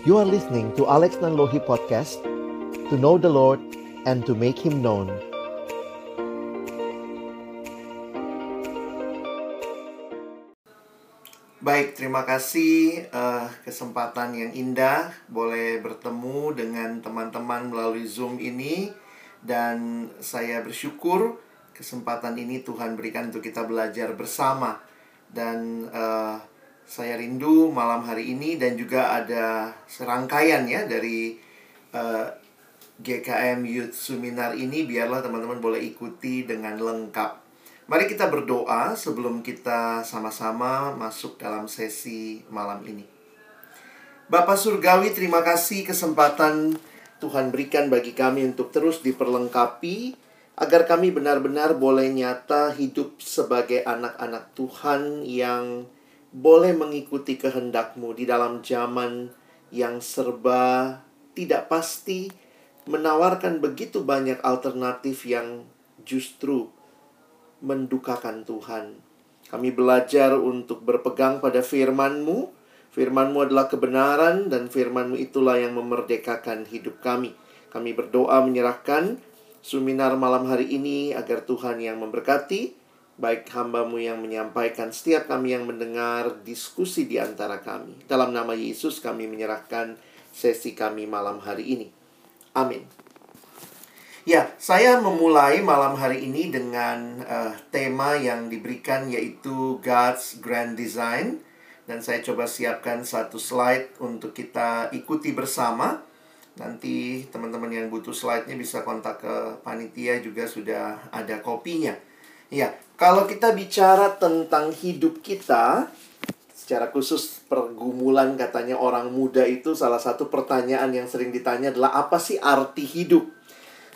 You are listening to Alex Nanlohi Podcast To know the Lord and to make Him known. Baik, terima kasih uh, kesempatan yang indah boleh bertemu dengan teman-teman melalui Zoom ini. Dan saya bersyukur kesempatan ini Tuhan berikan untuk kita belajar bersama. Dan uh, saya rindu malam hari ini dan juga ada serangkaian ya dari uh, GKM Youth Seminar ini biarlah teman-teman boleh ikuti dengan lengkap. Mari kita berdoa sebelum kita sama-sama masuk dalam sesi malam ini. Bapak Surgawi, terima kasih kesempatan Tuhan berikan bagi kami untuk terus diperlengkapi agar kami benar-benar boleh nyata hidup sebagai anak-anak Tuhan yang boleh mengikuti kehendakmu di dalam zaman yang serba tidak pasti, menawarkan begitu banyak alternatif yang justru mendukakan Tuhan. Kami belajar untuk berpegang pada firman-Mu. Firman-Mu adalah kebenaran dan firman-Mu itulah yang memerdekakan hidup kami. Kami berdoa menyerahkan seminar malam hari ini agar Tuhan yang memberkati, baik hambamu yang menyampaikan, setiap kami yang mendengar diskusi di antara kami. Dalam nama Yesus kami menyerahkan sesi kami malam hari ini. Amin. Ya, saya memulai malam hari ini dengan uh, tema yang diberikan yaitu God's Grand Design dan saya coba siapkan satu slide untuk kita ikuti bersama. Nanti teman-teman yang butuh slide-nya bisa kontak ke panitia juga sudah ada kopinya. Ya, kalau kita bicara tentang hidup kita, secara khusus pergumulan katanya orang muda itu salah satu pertanyaan yang sering ditanya adalah apa sih arti hidup?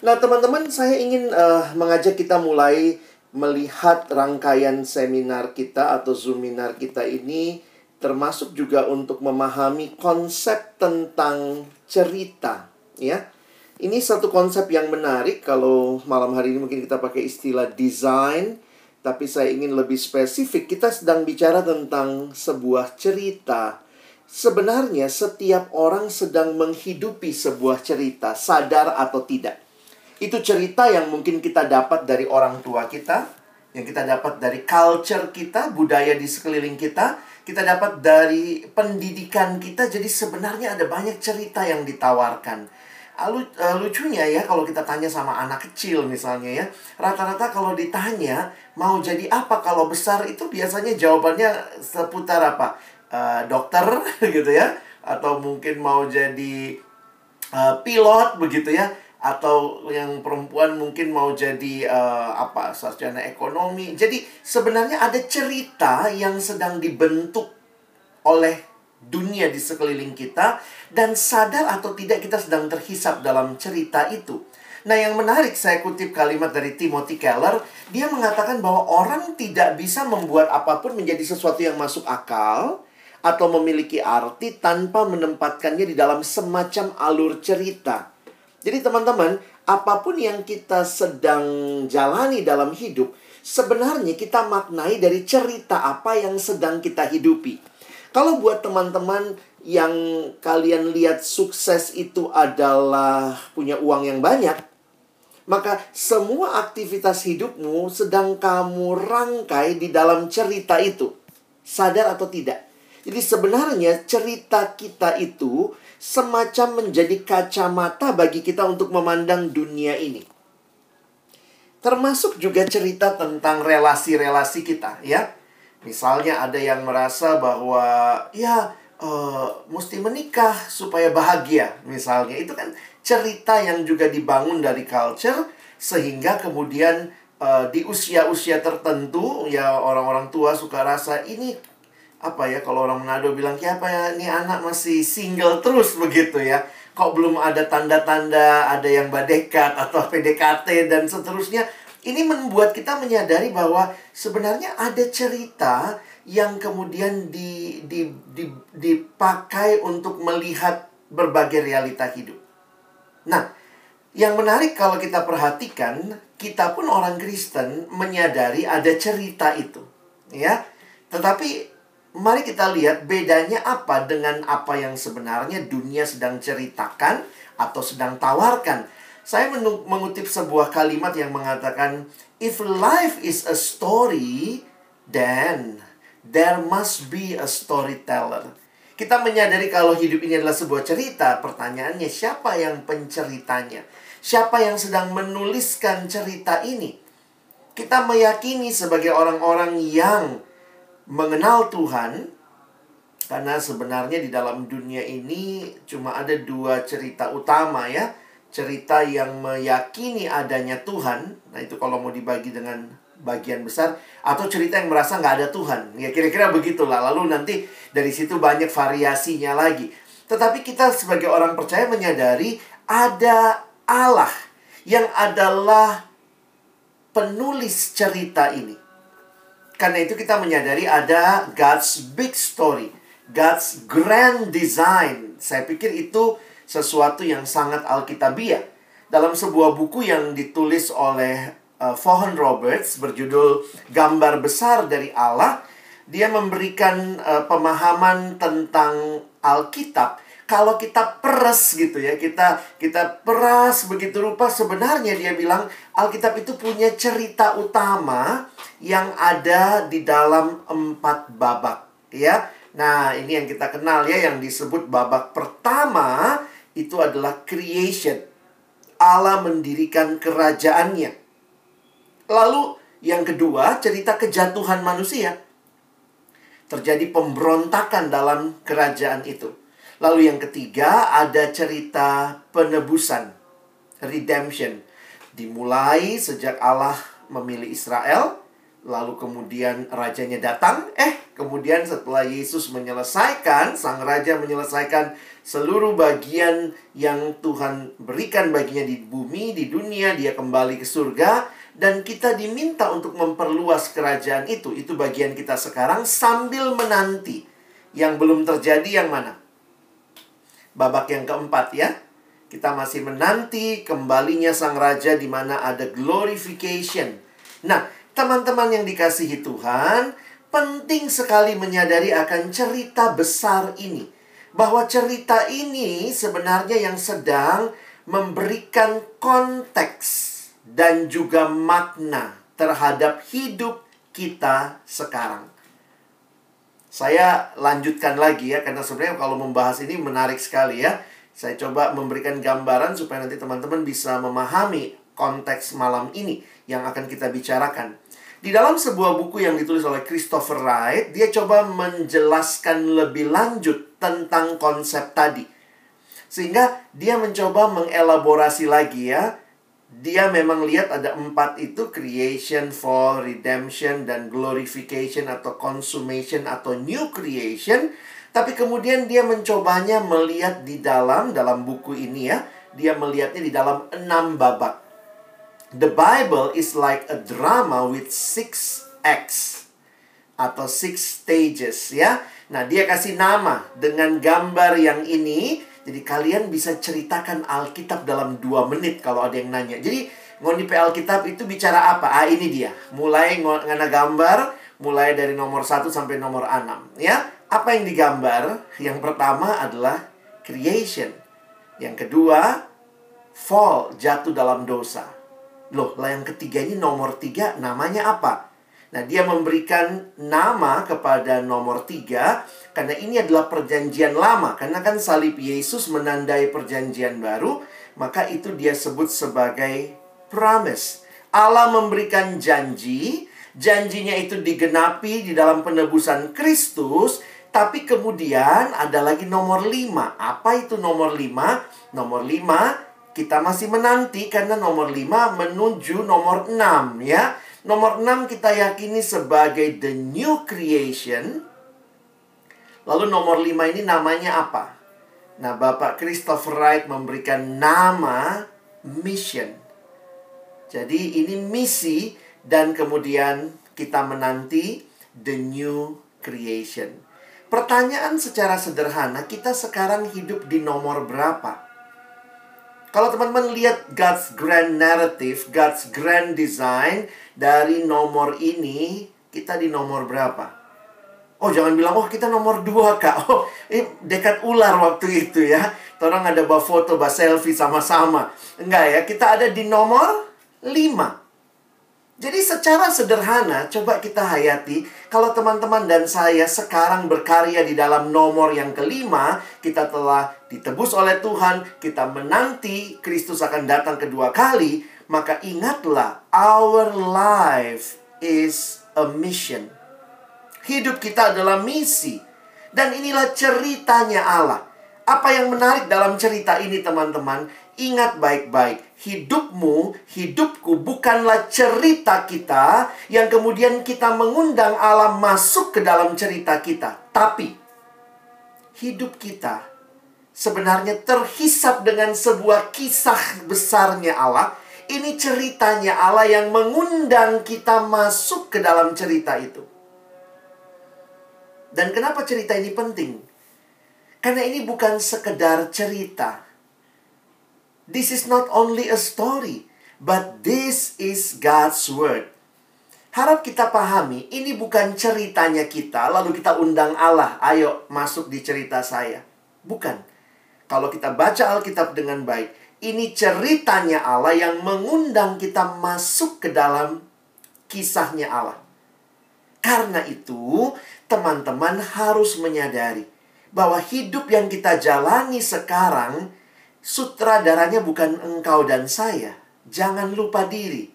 Nah, teman-teman, saya ingin uh, mengajak kita mulai melihat rangkaian seminar kita atau zoominar kita ini termasuk juga untuk memahami konsep tentang cerita, ya. Ini satu konsep yang menarik kalau malam hari ini mungkin kita pakai istilah design, tapi saya ingin lebih spesifik. Kita sedang bicara tentang sebuah cerita. Sebenarnya setiap orang sedang menghidupi sebuah cerita, sadar atau tidak. Itu cerita yang mungkin kita dapat dari orang tua kita, yang kita dapat dari culture kita, budaya di sekeliling kita, kita dapat dari pendidikan kita. Jadi sebenarnya ada banyak cerita yang ditawarkan. Lalu uh, lucunya ya kalau kita tanya sama anak kecil misalnya ya, rata-rata kalau ditanya mau jadi apa kalau besar itu biasanya jawabannya seputar apa? Uh, dokter gitu ya, atau mungkin mau jadi uh, pilot begitu ya atau yang perempuan mungkin mau jadi uh, apa sarjana ekonomi. Jadi sebenarnya ada cerita yang sedang dibentuk oleh dunia di sekeliling kita dan sadar atau tidak kita sedang terhisap dalam cerita itu. Nah, yang menarik saya kutip kalimat dari Timothy Keller, dia mengatakan bahwa orang tidak bisa membuat apa pun menjadi sesuatu yang masuk akal atau memiliki arti tanpa menempatkannya di dalam semacam alur cerita. Jadi teman-teman, apa pun yang kita sedang jalani dalam hidup, sebenarnya kita maknai dari cerita apa yang sedang kita hidupi. Kalau buat teman-teman yang kalian lihat sukses itu adalah punya uang yang banyak, maka semua aktivitas hidupmu sedang kamu rangkai di dalam cerita itu. Sadar atau tidak? Jadi sebenarnya cerita kita itu semacam menjadi kacamata bagi kita untuk memandang dunia ini. Termasuk juga cerita tentang relasi-relasi kita, ya. Misalnya ada yang merasa bahwa ya uh, mesti menikah supaya bahagia, misalnya. Itu kan cerita yang juga dibangun dari culture sehingga kemudian uh, di usia-usia tertentu ya orang-orang tua suka rasa ini apa ya kalau orang Manado bilang ya apa ya ini anak masih single terus begitu ya kok belum ada tanda-tanda ada yang badekat atau PDKT dan seterusnya ini membuat kita menyadari bahwa sebenarnya ada cerita yang kemudian di, di, di, dipakai untuk melihat berbagai realita hidup. Nah, yang menarik kalau kita perhatikan, kita pun orang Kristen menyadari ada cerita itu, ya. Tetapi mari kita lihat bedanya apa dengan apa yang sebenarnya dunia sedang ceritakan atau sedang tawarkan. Saya mengutip sebuah kalimat yang mengatakan, "If life is a story, then there must be a storyteller." Kita menyadari kalau hidup ini adalah sebuah cerita, pertanyaannya siapa yang penceritanya? Siapa yang sedang menuliskan cerita ini? Kita meyakini sebagai orang-orang yang mengenal Tuhan karena sebenarnya di dalam dunia ini cuma ada dua cerita utama ya cerita yang meyakini adanya Tuhan nah itu kalau mau dibagi dengan bagian besar atau cerita yang merasa nggak ada Tuhan ya kira-kira begitulah lalu nanti dari situ banyak variasinya lagi tetapi kita sebagai orang percaya menyadari ada Allah yang adalah penulis cerita ini karena itu kita menyadari ada God's big story, God's grand design. Saya pikir itu sesuatu yang sangat alkitabiah. Dalam sebuah buku yang ditulis oleh uh, Vaughan Roberts berjudul Gambar Besar dari Allah, dia memberikan uh, pemahaman tentang Alkitab kalau kita peres gitu ya, kita kita peras begitu rupa sebenarnya dia bilang Alkitab itu punya cerita utama yang ada di dalam empat babak ya. Nah, ini yang kita kenal ya yang disebut babak pertama itu adalah creation. Allah mendirikan kerajaannya. Lalu yang kedua, cerita kejatuhan manusia. Terjadi pemberontakan dalam kerajaan itu. Lalu yang ketiga ada cerita penebusan, redemption. Dimulai sejak Allah memilih Israel, lalu kemudian rajanya datang, eh kemudian setelah Yesus menyelesaikan, sang raja menyelesaikan seluruh bagian yang Tuhan berikan baginya di bumi, di dunia, dia kembali ke surga dan kita diminta untuk memperluas kerajaan itu. Itu bagian kita sekarang sambil menanti. Yang belum terjadi yang mana? babak yang keempat ya. Kita masih menanti kembalinya sang raja di mana ada glorification. Nah, teman-teman yang dikasihi Tuhan, penting sekali menyadari akan cerita besar ini. Bahwa cerita ini sebenarnya yang sedang memberikan konteks dan juga makna terhadap hidup kita sekarang. Saya lanjutkan lagi ya, karena sebenarnya kalau membahas ini menarik sekali ya. Saya coba memberikan gambaran supaya nanti teman-teman bisa memahami konteks malam ini yang akan kita bicarakan. Di dalam sebuah buku yang ditulis oleh Christopher Wright, dia coba menjelaskan lebih lanjut tentang konsep tadi. Sehingga dia mencoba mengelaborasi lagi ya, dia memang lihat ada empat itu creation, fall, redemption, dan glorification atau consummation atau new creation. Tapi kemudian dia mencobanya melihat di dalam, dalam buku ini ya, dia melihatnya di dalam enam babak. The Bible is like a drama with six acts atau six stages ya. Nah, dia kasih nama dengan gambar yang ini jadi kalian bisa ceritakan Alkitab dalam dua menit kalau ada yang nanya. Jadi ngonipe Alkitab itu bicara apa? Ah ini dia. Mulai ngana gambar, mulai dari nomor 1 sampai nomor 6. Ya, apa yang digambar? Yang pertama adalah creation. Yang kedua, fall, jatuh dalam dosa. Loh, lah yang ketiga ini nomor tiga namanya apa? Nah, dia memberikan nama kepada nomor tiga karena ini adalah perjanjian lama. Karena kan salib Yesus menandai perjanjian baru, maka itu dia sebut sebagai promise. Allah memberikan janji, janjinya itu digenapi di dalam penebusan Kristus, tapi kemudian ada lagi nomor lima. Apa itu nomor lima? Nomor lima kita masih menanti karena nomor lima menuju nomor enam ya. Nomor 6 kita yakini sebagai the new creation. Lalu nomor 5 ini namanya apa? Nah, Bapak Christopher Wright memberikan nama mission. Jadi ini misi dan kemudian kita menanti the new creation. Pertanyaan secara sederhana, kita sekarang hidup di nomor berapa? Kalau teman-teman lihat God's grand narrative, God's grand design dari nomor ini, kita di nomor berapa? Oh jangan bilang, oh kita nomor dua kak. Oh ini dekat ular waktu itu ya. Orang ada bawa foto, bawa selfie sama-sama. Enggak ya, kita ada di nomor lima. Jadi secara sederhana, coba kita hayati, kalau teman-teman dan saya sekarang berkarya di dalam nomor yang kelima, kita telah ditebus oleh Tuhan, kita menanti Kristus akan datang kedua kali, maka ingatlah, our life is a mission. Hidup kita adalah misi. Dan inilah ceritanya Allah. Apa yang menarik dalam cerita ini teman-teman? Ingat baik-baik, hidupmu, hidupku bukanlah cerita kita yang kemudian kita mengundang alam masuk ke dalam cerita kita. Tapi, hidup kita sebenarnya terhisap dengan sebuah kisah besarnya Allah. Ini ceritanya Allah yang mengundang kita masuk ke dalam cerita itu. Dan kenapa cerita ini penting? Karena ini bukan sekedar cerita This is not only a story, but this is God's word. Harap kita pahami, ini bukan ceritanya kita, lalu kita undang Allah, ayo masuk di cerita saya. Bukan. Kalau kita baca Alkitab dengan baik, ini ceritanya Allah yang mengundang kita masuk ke dalam kisahnya Allah. Karena itu, teman-teman harus menyadari bahwa hidup yang kita jalani sekarang sutradaranya bukan engkau dan saya. Jangan lupa diri.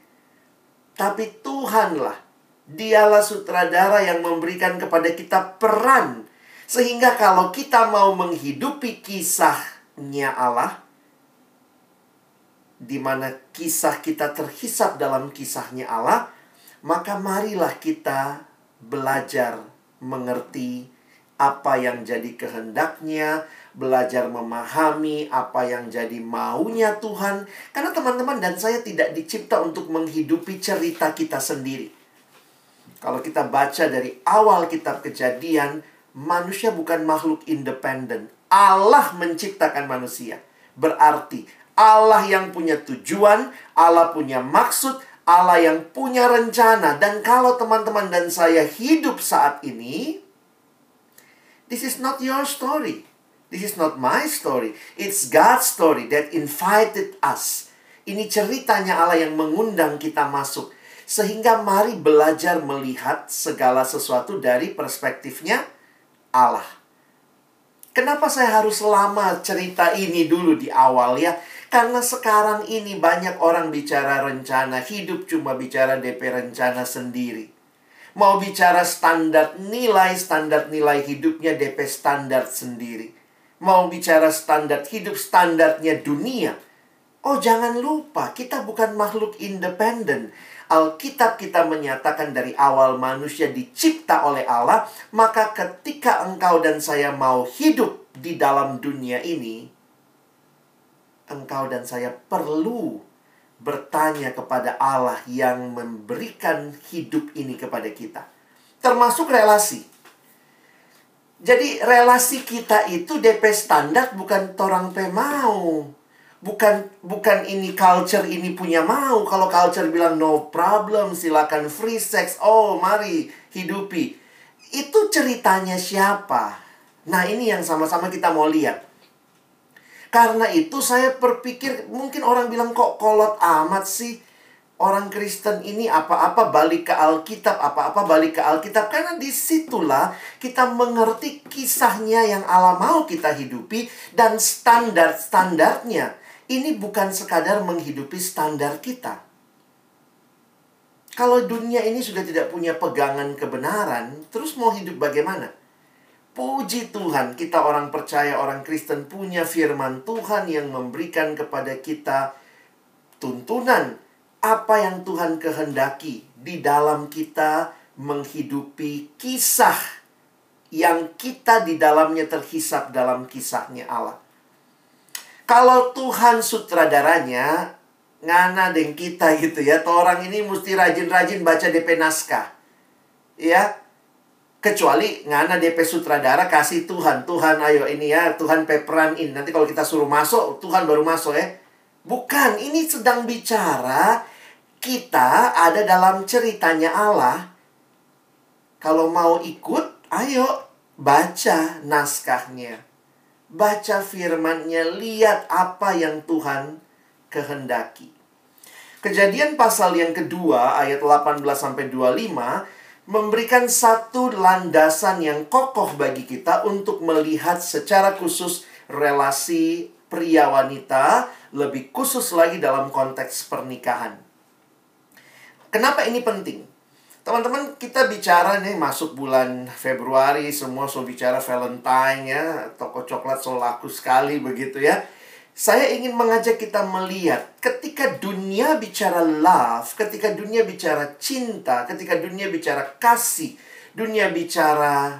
Tapi Tuhanlah. Dialah sutradara yang memberikan kepada kita peran. Sehingga kalau kita mau menghidupi kisahnya Allah, di mana kisah kita terhisap dalam kisahnya Allah, maka marilah kita belajar mengerti apa yang jadi kehendaknya, belajar memahami apa yang jadi maunya Tuhan. Karena teman-teman dan saya tidak dicipta untuk menghidupi cerita kita sendiri. Kalau kita baca dari awal kitab kejadian, manusia bukan makhluk independen. Allah menciptakan manusia. Berarti Allah yang punya tujuan, Allah punya maksud, Allah yang punya rencana. Dan kalau teman-teman dan saya hidup saat ini, this is not your story. This is not my story. It's God's story that invited us. Ini ceritanya Allah yang mengundang kita masuk. Sehingga mari belajar melihat segala sesuatu dari perspektifnya Allah. Kenapa saya harus lama cerita ini dulu di awal ya? Karena sekarang ini banyak orang bicara rencana hidup cuma bicara DP rencana sendiri. Mau bicara standar nilai, standar nilai hidupnya DP standar sendiri mau bicara standar hidup standarnya dunia. Oh, jangan lupa, kita bukan makhluk independen. Alkitab kita menyatakan dari awal manusia dicipta oleh Allah, maka ketika engkau dan saya mau hidup di dalam dunia ini, engkau dan saya perlu bertanya kepada Allah yang memberikan hidup ini kepada kita. Termasuk relasi. Jadi relasi kita itu DP standar bukan torang pe mau. Bukan bukan ini culture ini punya mau. Kalau culture bilang no problem, silakan free sex. Oh, mari hidupi. Itu ceritanya siapa? Nah, ini yang sama-sama kita mau lihat. Karena itu saya berpikir mungkin orang bilang kok kolot amat sih orang Kristen ini apa-apa balik ke Alkitab, apa-apa balik ke Alkitab. Karena di situlah kita mengerti kisahnya yang Allah mau kita hidupi dan standar-standarnya. Ini bukan sekadar menghidupi standar kita. Kalau dunia ini sudah tidak punya pegangan kebenaran, terus mau hidup bagaimana? Puji Tuhan, kita orang percaya, orang Kristen punya firman Tuhan yang memberikan kepada kita tuntunan apa yang Tuhan kehendaki di dalam kita menghidupi kisah yang kita di dalamnya terhisap dalam kisahnya Allah. Kalau Tuhan sutradaranya, ngana deng kita gitu ya. Orang ini mesti rajin-rajin baca DP naskah. Ya, kecuali ngana DP sutradara kasih Tuhan Tuhan ayo ini ya Tuhan peperan ini nanti kalau kita suruh masuk Tuhan baru masuk ya Bukan, ini sedang bicara kita ada dalam ceritanya Allah. Kalau mau ikut, Ayo baca naskahnya. Baca firmannya, lihat apa yang Tuhan kehendaki. Kejadian pasal yang kedua ayat 18 sampai 25 memberikan satu landasan yang kokoh bagi kita untuk melihat secara khusus relasi pria wanita, lebih khusus lagi dalam konteks pernikahan. Kenapa ini penting? Teman-teman, kita bicara nih masuk bulan Februari, semua so bicara Valentine ya, toko coklat so laku sekali begitu ya. Saya ingin mengajak kita melihat ketika dunia bicara love, ketika dunia bicara cinta, ketika dunia bicara kasih, dunia bicara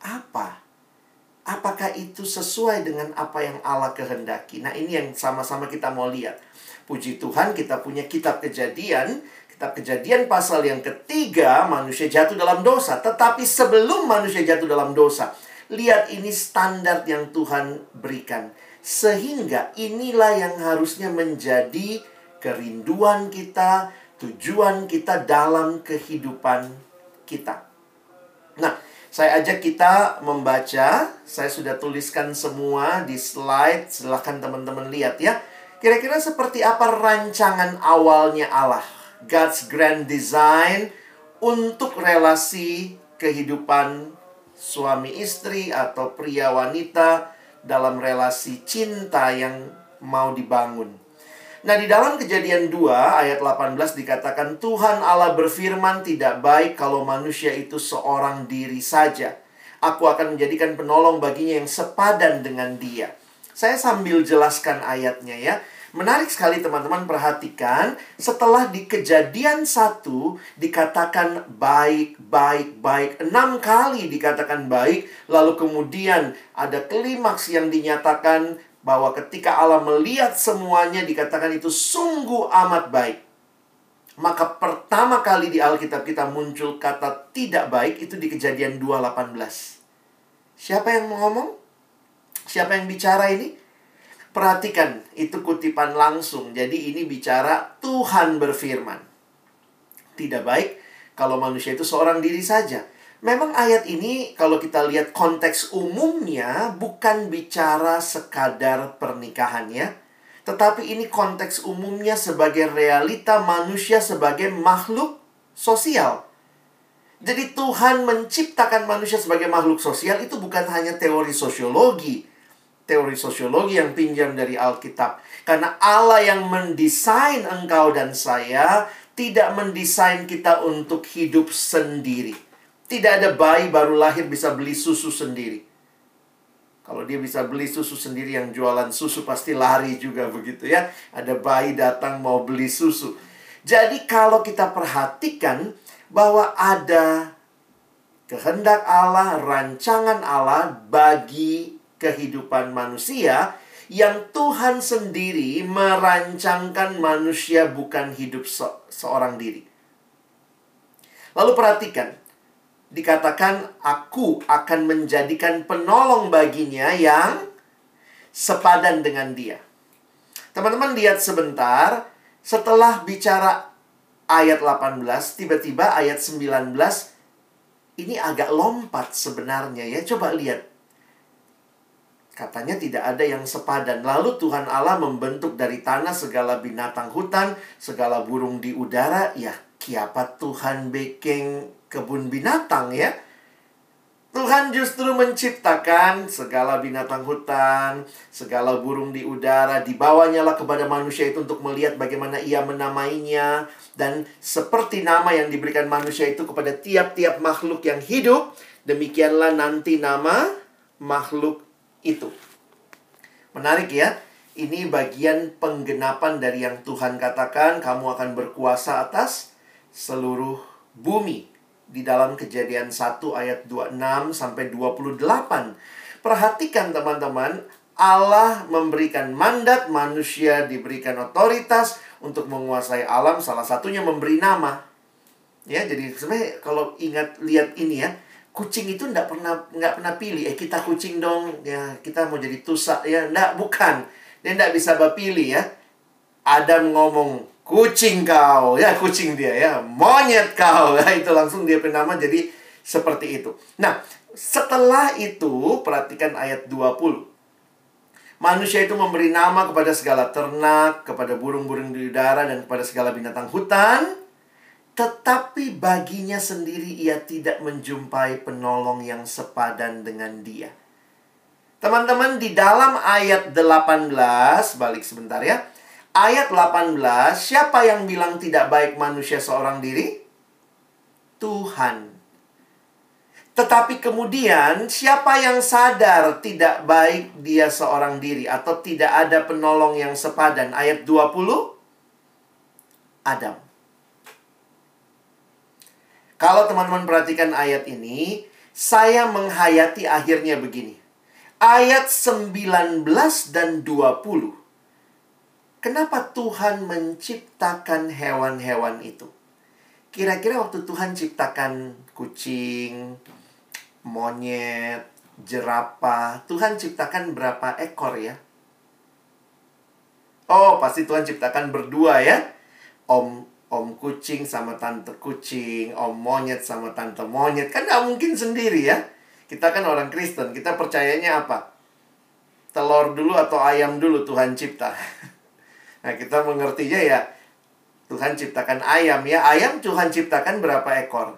apa? Apakah itu sesuai dengan apa yang Allah kehendaki? Nah, ini yang sama-sama kita mau lihat. Puji Tuhan, kita punya kitab Kejadian Kitab kejadian pasal yang ketiga, manusia jatuh dalam dosa. Tetapi sebelum manusia jatuh dalam dosa, lihat ini standar yang Tuhan berikan. Sehingga inilah yang harusnya menjadi kerinduan kita, tujuan kita dalam kehidupan kita. Nah, saya ajak kita membaca. Saya sudah tuliskan semua di slide. Silahkan teman-teman lihat ya. Kira-kira seperti apa rancangan awalnya Allah God's grand design untuk relasi kehidupan suami istri atau pria wanita dalam relasi cinta yang mau dibangun. Nah, di dalam Kejadian 2 ayat 18 dikatakan Tuhan Allah berfirman tidak baik kalau manusia itu seorang diri saja. Aku akan menjadikan penolong baginya yang sepadan dengan dia. Saya sambil jelaskan ayatnya ya. Menarik sekali teman-teman perhatikan setelah di kejadian satu dikatakan baik, baik, baik. Enam kali dikatakan baik. Lalu kemudian ada klimaks yang dinyatakan bahwa ketika Allah melihat semuanya dikatakan itu sungguh amat baik. Maka pertama kali di Alkitab kita muncul kata tidak baik itu di kejadian 2.18. Siapa yang ngomong? Siapa yang bicara ini? Perhatikan, itu kutipan langsung. Jadi ini bicara Tuhan berfirman. Tidak baik kalau manusia itu seorang diri saja. Memang ayat ini kalau kita lihat konteks umumnya bukan bicara sekadar pernikahannya, tetapi ini konteks umumnya sebagai realita manusia sebagai makhluk sosial. Jadi Tuhan menciptakan manusia sebagai makhluk sosial itu bukan hanya teori sosiologi, teori sosiologi yang pinjam dari Alkitab. Karena Allah yang mendesain engkau dan saya tidak mendesain kita untuk hidup sendiri. Tidak ada bayi baru lahir bisa beli susu sendiri. Kalau dia bisa beli susu sendiri yang jualan susu pasti lari juga begitu ya. Ada bayi datang mau beli susu. Jadi kalau kita perhatikan bahwa ada kehendak Allah, rancangan Allah bagi kehidupan manusia yang Tuhan sendiri merancangkan manusia bukan hidup se seorang diri. Lalu perhatikan, dikatakan aku akan menjadikan penolong baginya yang sepadan dengan dia. Teman-teman lihat sebentar, setelah bicara ayat 18, tiba-tiba ayat 19 ini agak lompat sebenarnya ya. Coba lihat Katanya tidak ada yang sepadan. Lalu Tuhan Allah membentuk dari tanah segala binatang hutan, segala burung di udara. Ya, kiapa Tuhan bikin kebun binatang ya? Tuhan justru menciptakan segala binatang hutan, segala burung di udara, dibawanya lah kepada manusia itu untuk melihat bagaimana ia menamainya. Dan seperti nama yang diberikan manusia itu kepada tiap-tiap makhluk yang hidup, demikianlah nanti nama makhluk itu. Menarik ya. Ini bagian penggenapan dari yang Tuhan katakan, kamu akan berkuasa atas seluruh bumi. Di dalam kejadian 1 ayat 26 sampai 28. Perhatikan teman-teman, Allah memberikan mandat, manusia diberikan otoritas untuk menguasai alam, salah satunya memberi nama. Ya, jadi sebenarnya kalau ingat lihat ini ya, kucing itu nggak pernah nggak pernah pilih. Eh kita kucing dong. Ya kita mau jadi tusak ya nggak bukan. Dia nggak bisa pilih ya. Adam ngomong kucing kau. Ya kucing dia ya. Monyet kau. Ya itu langsung dia bernama jadi seperti itu. Nah, setelah itu perhatikan ayat 20. Manusia itu memberi nama kepada segala ternak, kepada burung-burung di udara, dan kepada segala binatang hutan. Tetapi baginya sendiri ia tidak menjumpai penolong yang sepadan dengan dia. Teman-teman, di dalam ayat 18, balik sebentar ya. Ayat 18, siapa yang bilang tidak baik manusia seorang diri? Tuhan. Tetapi kemudian, siapa yang sadar tidak baik dia seorang diri atau tidak ada penolong yang sepadan? Ayat 20, Adam. Kalau teman-teman perhatikan ayat ini, saya menghayati akhirnya begini. Ayat 19 dan 20. Kenapa Tuhan menciptakan hewan-hewan itu? Kira-kira waktu Tuhan ciptakan kucing, monyet, jerapah. Tuhan ciptakan berapa ekor ya? Oh, pasti Tuhan ciptakan berdua ya. Om om kucing sama tante kucing, om monyet sama tante monyet. Kan nggak mungkin sendiri ya. Kita kan orang Kristen, kita percayanya apa? Telur dulu atau ayam dulu Tuhan cipta. Nah, kita mengertinya ya Tuhan ciptakan ayam ya. Ayam Tuhan ciptakan berapa ekor?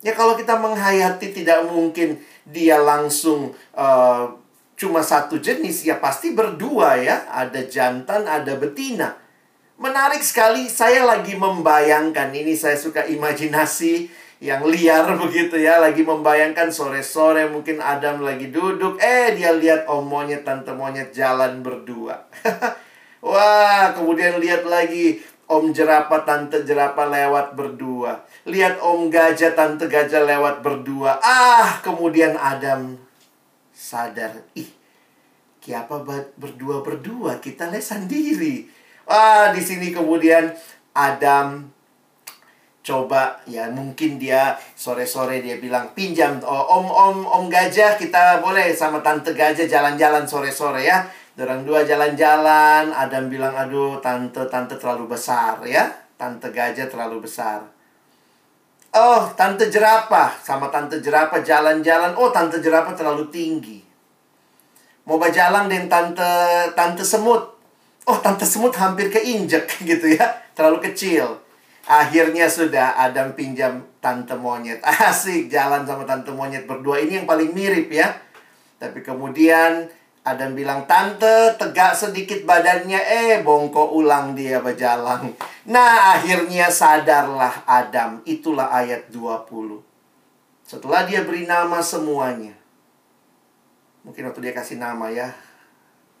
Ya kalau kita menghayati tidak mungkin dia langsung uh, cuma satu jenis ya pasti berdua ya, ada jantan, ada betina. Menarik sekali saya lagi membayangkan ini saya suka imajinasi yang liar begitu ya, lagi membayangkan sore-sore mungkin Adam lagi duduk, eh dia lihat om monyet tante monyet jalan berdua. Wah, kemudian lihat lagi Om jerapah, tante jerapah lewat berdua. Lihat om gajah, tante gajah lewat berdua. Ah, kemudian Adam sadar. Ih, kiapa berdua-berdua? Kita lihat sendiri. Ah, di sini kemudian Adam coba ya mungkin dia sore-sore dia bilang pinjam oh, om om om gajah kita boleh sama tante gajah jalan-jalan sore-sore ya Dorang dua jalan-jalan, Adam bilang, aduh tante-tante terlalu besar ya. Tante gajah terlalu besar. Oh, tante jerapah. Sama tante jerapah jalan-jalan. Oh, tante jerapah terlalu tinggi. Mau berjalan dengan tante tante semut. Oh, tante semut hampir keinjek gitu ya. Terlalu kecil. Akhirnya sudah Adam pinjam tante monyet. Asik jalan sama tante monyet berdua. Ini yang paling mirip ya. Tapi kemudian Adam bilang, tante tegak sedikit badannya, eh bongkok ulang dia berjalan. Nah akhirnya sadarlah Adam, itulah ayat 20. Setelah dia beri nama semuanya. Mungkin waktu dia kasih nama ya.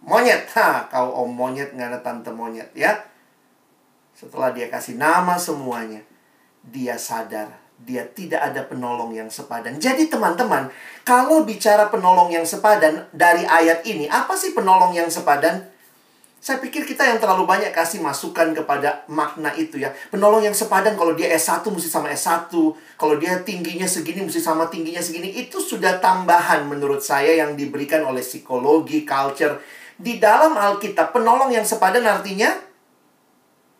Monyet, ha, kau om monyet, nggak ada tante monyet ya. Setelah dia kasih nama semuanya, dia sadar dia tidak ada penolong yang sepadan. Jadi teman-teman, kalau bicara penolong yang sepadan dari ayat ini, apa sih penolong yang sepadan? Saya pikir kita yang terlalu banyak kasih masukan kepada makna itu ya. Penolong yang sepadan kalau dia S1 mesti sama S1. Kalau dia tingginya segini mesti sama tingginya segini. Itu sudah tambahan menurut saya yang diberikan oleh psikologi, culture. Di dalam Alkitab, penolong yang sepadan artinya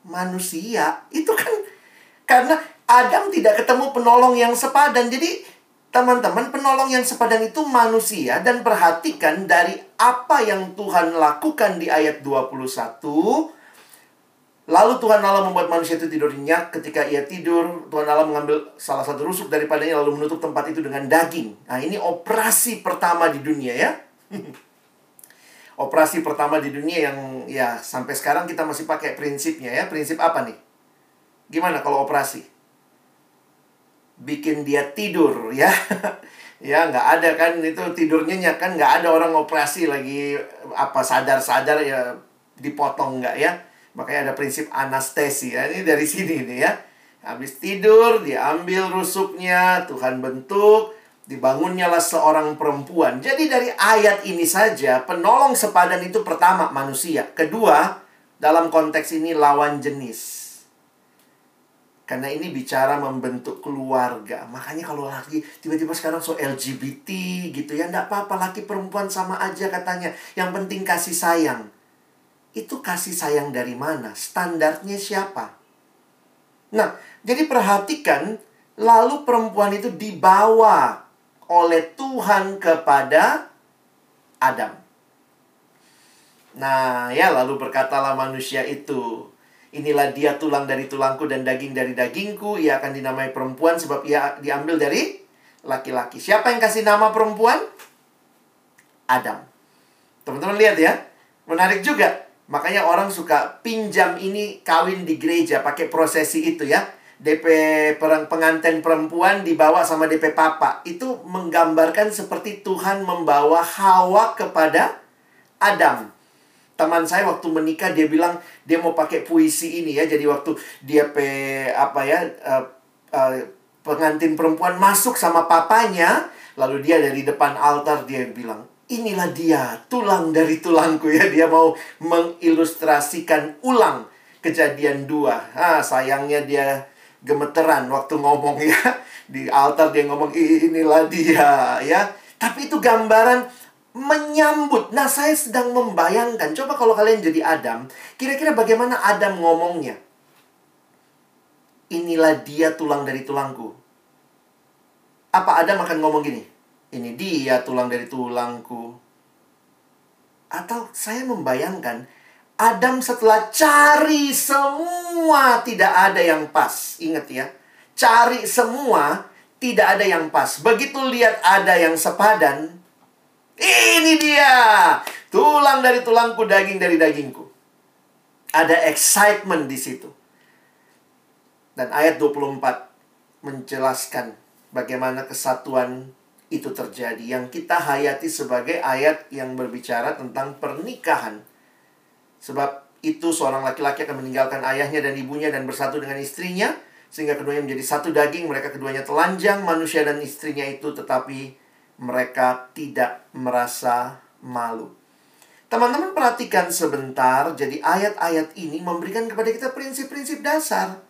manusia. Itu kan karena Adam tidak ketemu penolong yang sepadan. Jadi, teman-teman, penolong yang sepadan itu manusia. Dan perhatikan dari apa yang Tuhan lakukan di ayat 21. Lalu Tuhan Allah membuat manusia itu tidur nyenyak. Ketika ia tidur, Tuhan Allah mengambil salah satu rusuk daripadanya lalu menutup tempat itu dengan daging. Nah, ini operasi pertama di dunia ya. operasi pertama di dunia yang ya sampai sekarang kita masih pakai prinsipnya ya. Prinsip apa nih? Gimana kalau operasi? bikin dia tidur ya ya nggak ada kan itu tidurnya nyenyak kan nggak ada orang operasi lagi apa sadar-sadar ya dipotong nggak ya makanya ada prinsip anestesi ya ini dari sini nih ya habis tidur diambil rusuknya Tuhan bentuk dibangunnya lah seorang perempuan jadi dari ayat ini saja penolong sepadan itu pertama manusia kedua dalam konteks ini lawan jenis karena ini bicara membentuk keluarga. Makanya kalau lagi tiba-tiba sekarang so LGBT gitu ya. Nggak apa-apa laki perempuan sama aja katanya. Yang penting kasih sayang. Itu kasih sayang dari mana? Standarnya siapa? Nah, jadi perhatikan Lalu perempuan itu dibawa oleh Tuhan kepada Adam. Nah, ya lalu berkatalah manusia itu, inilah dia tulang dari tulangku dan daging dari dagingku, ia akan dinamai perempuan sebab ia diambil dari laki-laki. Siapa yang kasih nama perempuan? Adam. Teman-teman lihat ya, menarik juga. Makanya orang suka pinjam ini kawin di gereja pakai prosesi itu ya. DP pengantin perempuan dibawa sama DP papa. Itu menggambarkan seperti Tuhan membawa Hawa kepada Adam. Teman saya waktu menikah dia bilang dia mau pakai puisi ini ya. Jadi waktu dia pe apa ya uh, uh, pengantin perempuan masuk sama papanya, lalu dia dari depan altar dia bilang, "Inilah dia, tulang dari tulangku ya." Dia mau mengilustrasikan ulang kejadian dua. Ah, sayangnya dia gemeteran waktu ngomong ya. Di altar dia ngomong inilah dia ya. Tapi itu gambaran menyambut. Nah, saya sedang membayangkan. Coba kalau kalian jadi Adam, kira-kira bagaimana Adam ngomongnya? Inilah dia tulang dari tulangku. Apa Adam akan ngomong gini? Ini dia tulang dari tulangku. Atau saya membayangkan Adam setelah cari semua tidak ada yang pas. Ingat ya. Cari semua tidak ada yang pas. Begitu lihat ada yang sepadan. Ini dia. Tulang dari tulangku, daging dari dagingku. Ada excitement di situ. Dan ayat 24 menjelaskan bagaimana kesatuan itu terjadi. Yang kita hayati sebagai ayat yang berbicara tentang pernikahan Sebab itu seorang laki-laki akan meninggalkan ayahnya dan ibunya dan bersatu dengan istrinya sehingga keduanya menjadi satu daging mereka keduanya telanjang manusia dan istrinya itu tetapi mereka tidak merasa malu. Teman-teman perhatikan sebentar, jadi ayat-ayat ini memberikan kepada kita prinsip-prinsip dasar.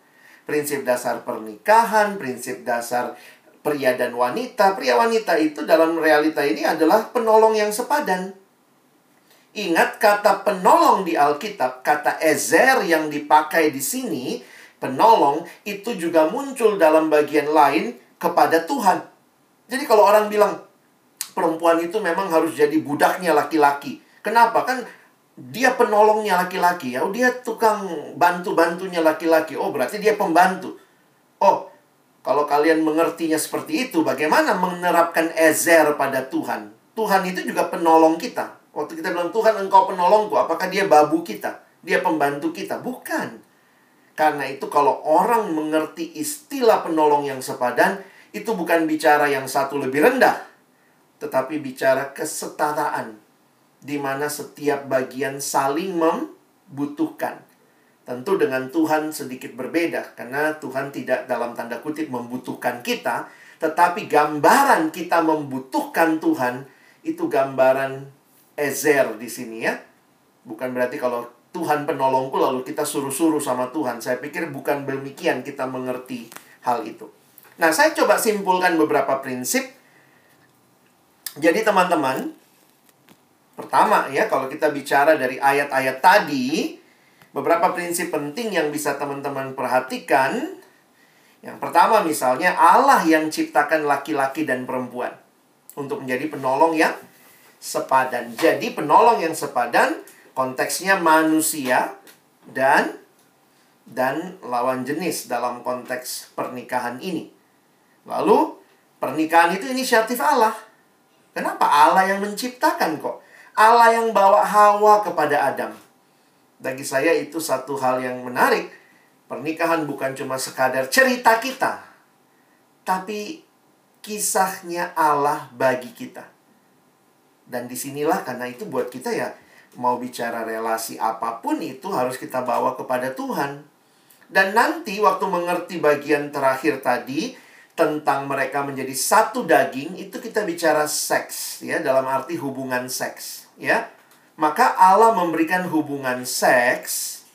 Prinsip dasar pernikahan, prinsip dasar pria dan wanita. Pria wanita itu dalam realita ini adalah penolong yang sepadan. Ingat kata penolong di Alkitab, kata ezer yang dipakai di sini, penolong itu juga muncul dalam bagian lain kepada Tuhan. Jadi kalau orang bilang perempuan itu memang harus jadi budaknya laki-laki. Kenapa? Kan dia penolongnya laki-laki ya. Oh, dia tukang bantu-bantunya laki-laki. Oh, berarti dia pembantu. Oh, kalau kalian mengertinya seperti itu, bagaimana menerapkan ezer pada Tuhan? Tuhan itu juga penolong kita. Waktu kita bilang, Tuhan engkau penolongku, apakah dia babu kita? Dia pembantu kita? Bukan. Karena itu kalau orang mengerti istilah penolong yang sepadan, itu bukan bicara yang satu lebih rendah. Tetapi bicara kesetaraan. Di mana setiap bagian saling membutuhkan. Tentu dengan Tuhan sedikit berbeda. Karena Tuhan tidak dalam tanda kutip membutuhkan kita. Tetapi gambaran kita membutuhkan Tuhan, itu gambaran ezer di sini ya. Bukan berarti kalau Tuhan penolongku lalu kita suruh-suruh sama Tuhan. Saya pikir bukan demikian kita mengerti hal itu. Nah, saya coba simpulkan beberapa prinsip. Jadi teman-teman, pertama ya kalau kita bicara dari ayat-ayat tadi, beberapa prinsip penting yang bisa teman-teman perhatikan. Yang pertama misalnya Allah yang ciptakan laki-laki dan perempuan untuk menjadi penolong yang sepadan. Jadi penolong yang sepadan konteksnya manusia dan dan lawan jenis dalam konteks pernikahan ini. Lalu pernikahan itu inisiatif Allah. Kenapa Allah yang menciptakan kok? Allah yang bawa Hawa kepada Adam. Bagi saya itu satu hal yang menarik. Pernikahan bukan cuma sekadar cerita kita, tapi kisahnya Allah bagi kita. Dan di sinilah karena itu buat kita ya mau bicara relasi apa pun itu harus kita bawa kepada Tuhan. Dan nanti waktu mengerti bagian terakhir tadi tentang mereka menjadi satu daging itu kita bicara seks ya dalam arti hubungan seks ya. Maka Allah memberikan hubungan seks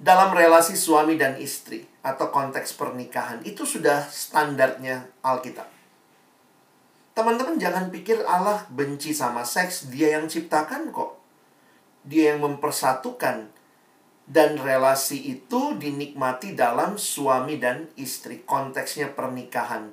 dalam relasi suami dan istri atau konteks pernikahan itu sudah standarnya Alkitab. Teman-teman jangan pikir Allah benci sama seks, dia yang ciptakan kok. Dia yang mempersatukan dan relasi itu dinikmati dalam suami dan istri. Konteksnya pernikahan.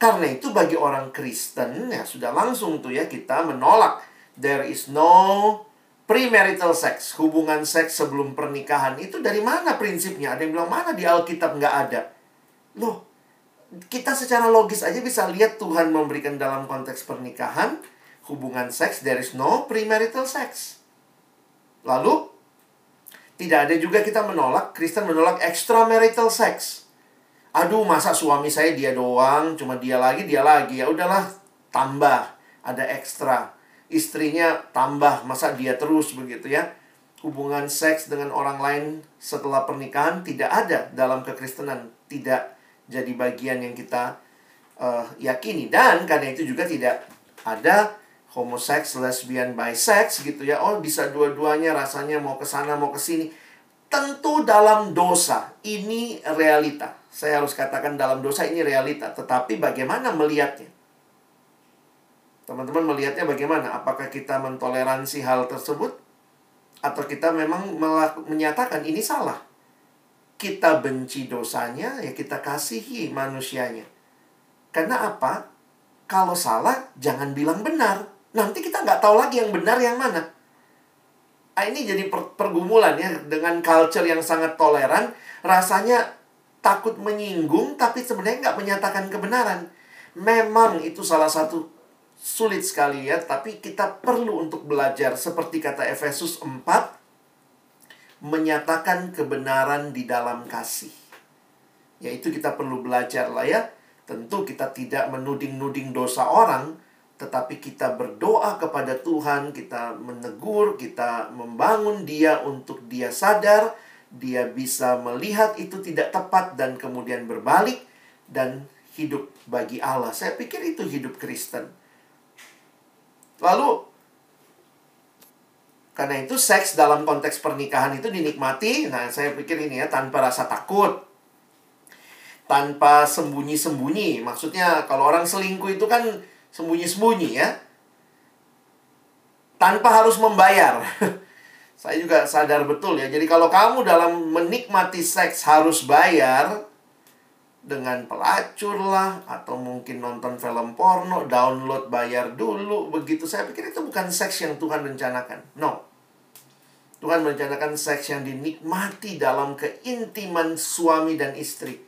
Karena itu bagi orang Kristen ya sudah langsung tuh ya kita menolak there is no premarital sex, hubungan seks sebelum pernikahan. Itu dari mana prinsipnya? Ada yang bilang mana di Alkitab nggak ada. Loh, kita secara logis aja bisa lihat Tuhan memberikan dalam konteks pernikahan hubungan seks there is no premarital sex. Lalu tidak ada juga kita menolak Kristen menolak extramarital sex. Aduh masa suami saya dia doang cuma dia lagi dia lagi. Ya udahlah tambah. Ada ekstra. Istrinya tambah masa dia terus begitu ya. Hubungan seks dengan orang lain setelah pernikahan tidak ada dalam kekristenan. Tidak jadi bagian yang kita uh, yakini dan karena itu juga tidak ada homoseks, lesbian, bisex gitu ya. Oh, bisa dua-duanya rasanya mau ke sana mau ke sini. Tentu dalam dosa ini realita. Saya harus katakan dalam dosa ini realita, tetapi bagaimana melihatnya? Teman-teman melihatnya bagaimana? Apakah kita mentoleransi hal tersebut atau kita memang menyatakan ini salah? Kita benci dosanya, ya kita kasihi manusianya. Karena apa? Kalau salah, jangan bilang benar. Nanti kita nggak tahu lagi yang benar yang mana. Nah, ini jadi pergumulan ya dengan culture yang sangat toleran. Rasanya takut menyinggung tapi sebenarnya nggak menyatakan kebenaran. Memang itu salah satu sulit sekali ya, tapi kita perlu untuk belajar seperti kata Efesus 4 menyatakan kebenaran di dalam kasih. Yaitu kita perlu belajar lah ya. Tentu kita tidak menuding-nuding dosa orang, tetapi kita berdoa kepada Tuhan, kita menegur, kita membangun dia untuk dia sadar dia bisa melihat itu tidak tepat dan kemudian berbalik dan hidup bagi Allah. Saya pikir itu hidup Kristen. Lalu karena itu seks dalam konteks pernikahan itu dinikmati. Nah, saya pikir ini ya tanpa rasa takut. Tanpa sembunyi-sembunyi. Maksudnya kalau orang selingkuh itu kan sembunyi-sembunyi ya. Tanpa harus membayar. Saya juga sadar betul ya. Jadi kalau kamu dalam menikmati seks harus bayar dengan pelacur lah atau mungkin nonton film porno, download bayar dulu begitu. Saya pikir itu bukan seks yang Tuhan rencanakan. No. Tuhan merencanakan seks yang dinikmati dalam keintiman suami dan istri.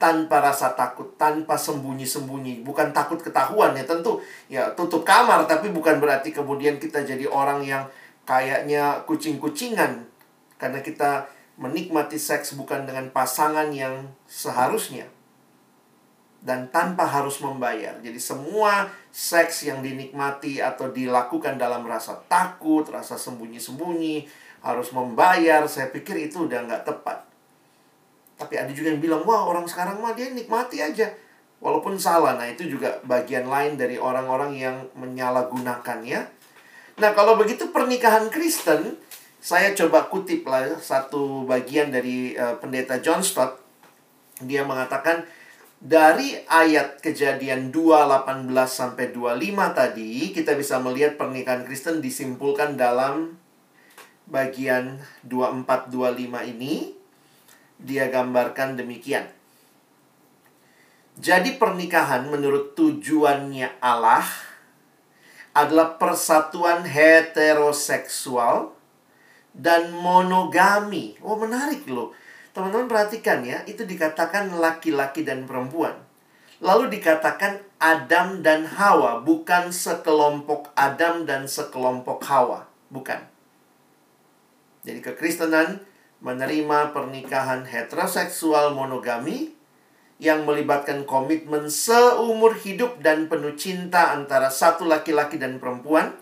Tanpa rasa takut, tanpa sembunyi-sembunyi, bukan takut ketahuan ya tentu. Ya tutup kamar tapi bukan berarti kemudian kita jadi orang yang kayaknya kucing-kucingan. Karena kita menikmati seks bukan dengan pasangan yang seharusnya. Dan tanpa harus membayar. Jadi semua seks yang dinikmati atau dilakukan dalam rasa takut, rasa sembunyi-sembunyi, harus membayar, saya pikir itu udah nggak tepat. Tapi ada juga yang bilang, wah orang sekarang mah dia nikmati aja. Walaupun salah, nah itu juga bagian lain dari orang-orang yang menyalahgunakan ya. Nah, kalau begitu pernikahan Kristen, saya coba kutip lah satu bagian dari uh, pendeta John Stott. Dia mengatakan dari ayat kejadian 2:18 sampai 25 tadi, kita bisa melihat pernikahan Kristen disimpulkan dalam bagian 24 25 ini dia gambarkan demikian. Jadi pernikahan menurut tujuannya Allah adalah persatuan heteroseksual dan monogami. Oh, menarik loh. Teman-teman perhatikan ya, itu dikatakan laki-laki dan perempuan. Lalu dikatakan Adam dan Hawa, bukan sekelompok Adam dan sekelompok Hawa, bukan. Jadi kekristenan menerima pernikahan heteroseksual monogami yang melibatkan komitmen seumur hidup dan penuh cinta antara satu laki-laki dan perempuan,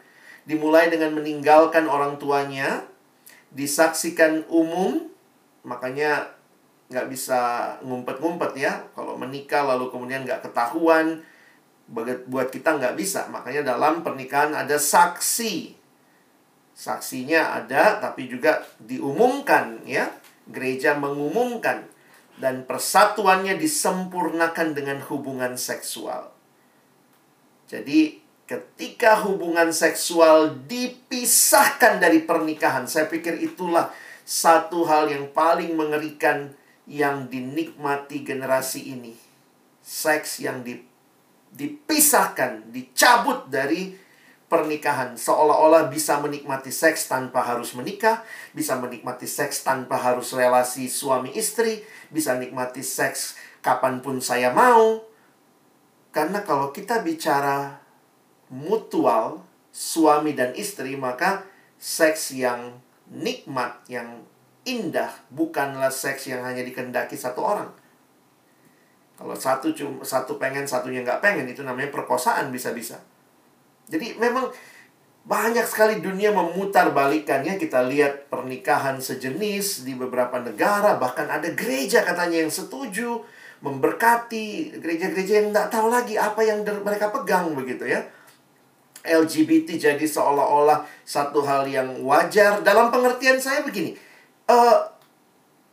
dimulai dengan meninggalkan orang tuanya, disaksikan umum, makanya nggak bisa ngumpet-ngumpet ya. Kalau menikah lalu kemudian nggak ketahuan, buat kita nggak bisa. Makanya dalam pernikahan ada saksi. Saksinya ada, tapi juga diumumkan ya. Gereja mengumumkan dan persatuannya disempurnakan dengan hubungan seksual. Jadi, ketika hubungan seksual dipisahkan dari pernikahan, saya pikir itulah satu hal yang paling mengerikan yang dinikmati generasi ini. Seks yang di, dipisahkan, dicabut dari pernikahan. Seolah-olah bisa menikmati seks tanpa harus menikah, bisa menikmati seks tanpa harus relasi suami istri, bisa nikmati seks kapan pun saya mau. Karena kalau kita bicara mutual, suami dan istri, maka seks yang nikmat, yang indah, bukanlah seks yang hanya dikendaki satu orang. Kalau satu cuma satu pengen, satunya nggak pengen, itu namanya perkosaan bisa-bisa. Jadi memang banyak sekali dunia memutar balikannya. Kita lihat pernikahan sejenis di beberapa negara, bahkan ada gereja katanya yang setuju memberkati gereja-gereja yang nggak tahu lagi apa yang mereka pegang begitu ya. LGBT jadi seolah-olah satu hal yang wajar dalam pengertian saya begini. Uh,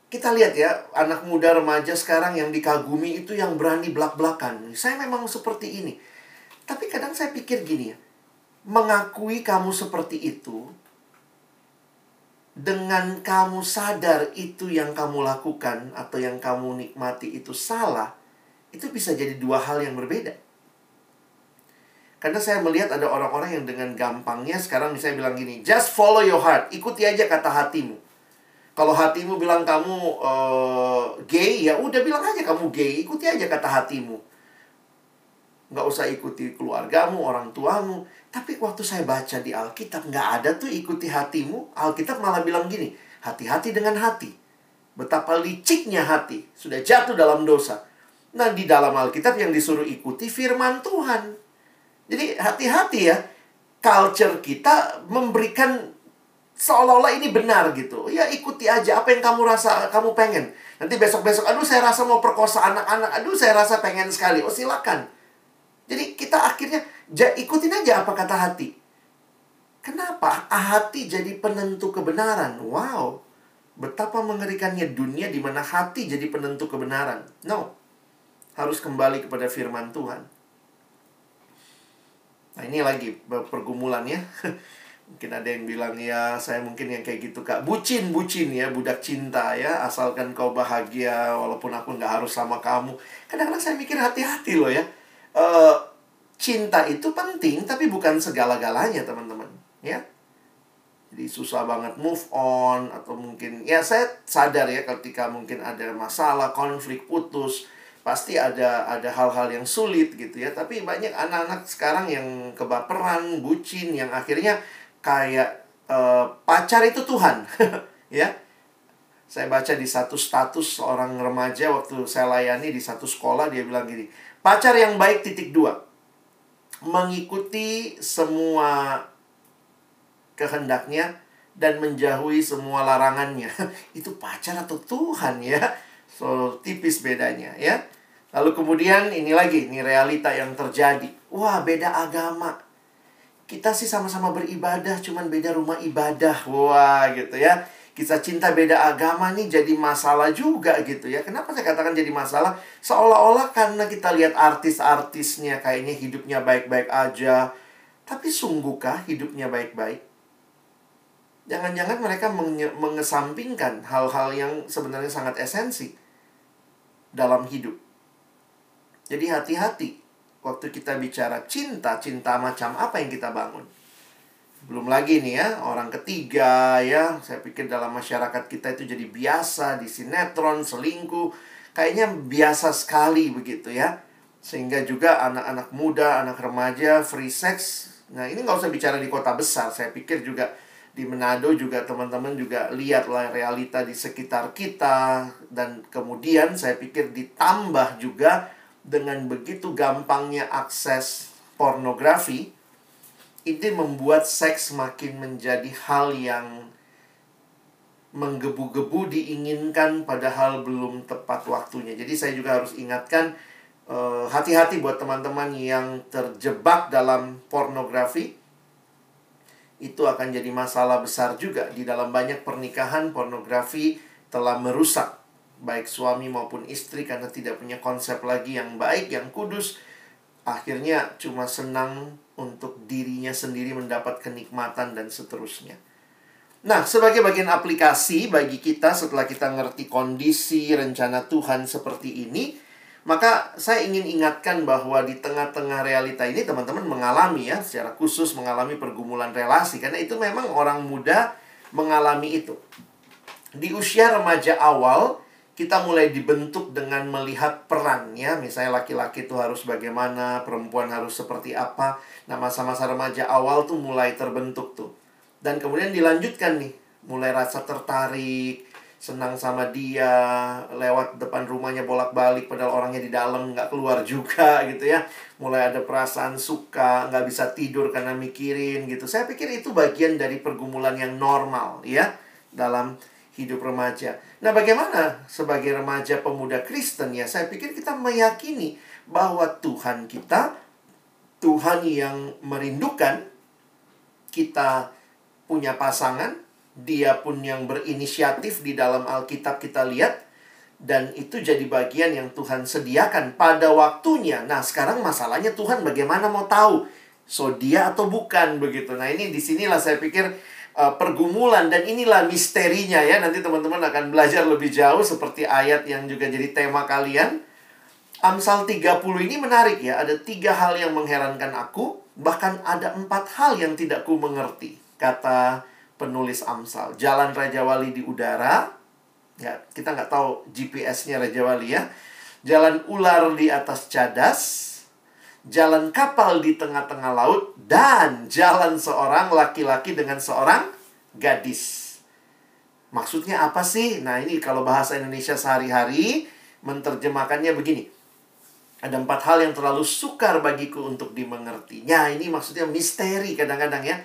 kita lihat ya anak muda remaja sekarang yang dikagumi itu yang berani belak-belakan. Saya memang seperti ini. Tapi kadang saya pikir gini ya. Mengakui kamu seperti itu dengan kamu sadar itu yang kamu lakukan atau yang kamu nikmati itu salah, itu bisa jadi dua hal yang berbeda. Karena saya melihat ada orang-orang yang dengan gampangnya sekarang misalnya bilang gini, just follow your heart, ikuti aja kata hatimu. Kalau hatimu bilang kamu uh, gay, ya udah bilang aja kamu gay, ikuti aja kata hatimu. Nggak usah ikuti keluargamu, orang tuamu. Tapi waktu saya baca di Alkitab, nggak ada tuh ikuti hatimu. Alkitab malah bilang gini, hati-hati dengan hati. Betapa liciknya hati, sudah jatuh dalam dosa. Nah, di dalam Alkitab yang disuruh ikuti firman Tuhan. Jadi hati-hati ya. Culture kita memberikan seolah-olah ini benar gitu. Ya ikuti aja apa yang kamu rasa, kamu pengen. Nanti besok-besok, aduh saya rasa mau perkosa anak-anak, aduh saya rasa pengen sekali. Oh silakan. Jadi kita akhirnya ikutin aja apa kata hati. Kenapa? Hati jadi penentu kebenaran. Wow. Betapa mengerikannya dunia di mana hati jadi penentu kebenaran. No. Harus kembali kepada firman Tuhan. Nah, ini lagi pergumulan ya. mungkin ada yang bilang ya saya mungkin yang kayak gitu kak bucin bucin ya budak cinta ya asalkan kau bahagia walaupun aku nggak harus sama kamu kadang-kadang saya mikir hati-hati loh ya uh, cinta itu penting tapi bukan segala-galanya teman-teman. Ya. Jadi susah banget move on atau mungkin ya saya sadar ya ketika mungkin ada masalah konflik putus pasti ada ada hal-hal yang sulit gitu ya. Tapi banyak anak-anak sekarang yang kebaperan bucin yang akhirnya kayak uh, pacar itu Tuhan ya. Saya baca di satu status seorang remaja waktu saya layani di satu sekolah dia bilang gini pacar yang baik titik dua mengikuti semua kehendaknya dan menjauhi semua larangannya. Itu pacar atau Tuhan ya? So, tipis bedanya ya. Lalu kemudian ini lagi, ini realita yang terjadi. Wah, beda agama. Kita sih sama-sama beribadah, cuman beda rumah ibadah. Wah, gitu ya kisah cinta beda agama nih jadi masalah juga gitu ya. Kenapa saya katakan jadi masalah? Seolah-olah karena kita lihat artis-artisnya kayaknya hidupnya baik-baik aja. Tapi sungguhkah hidupnya baik-baik? Jangan-jangan mereka mengesampingkan hal-hal yang sebenarnya sangat esensi dalam hidup. Jadi hati-hati waktu kita bicara cinta, cinta macam apa yang kita bangun. Belum lagi nih ya, orang ketiga ya. Saya pikir dalam masyarakat kita itu jadi biasa di sinetron, selingkuh. Kayaknya biasa sekali begitu ya. Sehingga juga anak-anak muda, anak remaja free sex. Nah, ini nggak usah bicara di kota besar. Saya pikir juga di Manado juga teman-teman juga lihatlah realita di sekitar kita dan kemudian saya pikir ditambah juga dengan begitu gampangnya akses pornografi itu membuat seks makin menjadi hal yang menggebu-gebu diinginkan padahal belum tepat waktunya. Jadi saya juga harus ingatkan eh, hati-hati buat teman-teman yang terjebak dalam pornografi. Itu akan jadi masalah besar juga di dalam banyak pernikahan pornografi telah merusak baik suami maupun istri karena tidak punya konsep lagi yang baik, yang kudus. Akhirnya cuma senang untuk dirinya sendiri mendapat kenikmatan dan seterusnya. Nah, sebagai bagian aplikasi bagi kita setelah kita ngerti kondisi rencana Tuhan seperti ini, maka saya ingin ingatkan bahwa di tengah-tengah realita ini teman-teman mengalami ya, secara khusus mengalami pergumulan relasi karena itu memang orang muda mengalami itu. Di usia remaja awal, kita mulai dibentuk dengan melihat peran ya, misalnya laki-laki itu harus bagaimana, perempuan harus seperti apa. Nah, masa-masa remaja awal tuh mulai terbentuk tuh. Dan kemudian dilanjutkan nih, mulai rasa tertarik, senang sama dia, lewat depan rumahnya bolak-balik padahal orangnya di dalam nggak keluar juga gitu ya. Mulai ada perasaan suka, nggak bisa tidur karena mikirin gitu. Saya pikir itu bagian dari pergumulan yang normal ya dalam hidup remaja. Nah, bagaimana sebagai remaja pemuda Kristen ya? Saya pikir kita meyakini bahwa Tuhan kita Tuhan yang merindukan kita punya pasangan, dia pun yang berinisiatif di dalam Alkitab kita lihat dan itu jadi bagian yang Tuhan sediakan pada waktunya. Nah, sekarang masalahnya Tuhan bagaimana mau tahu so dia atau bukan begitu. Nah, ini di sinilah saya pikir uh, pergumulan dan inilah misterinya ya. Nanti teman-teman akan belajar lebih jauh seperti ayat yang juga jadi tema kalian. Amsal 30 ini menarik ya. Ada tiga hal yang mengherankan aku. Bahkan ada empat hal yang tidak ku mengerti kata penulis Amsal. Jalan Raja Wali di udara, ya kita nggak tahu GPS-nya Raja Wali ya. Jalan ular di atas cadas, jalan kapal di tengah-tengah laut, dan jalan seorang laki-laki dengan seorang gadis. Maksudnya apa sih? Nah ini kalau bahasa Indonesia sehari-hari menerjemahkannya begini. Ada empat hal yang terlalu sukar bagiku untuk dimengerti. Ya ini maksudnya misteri kadang-kadang ya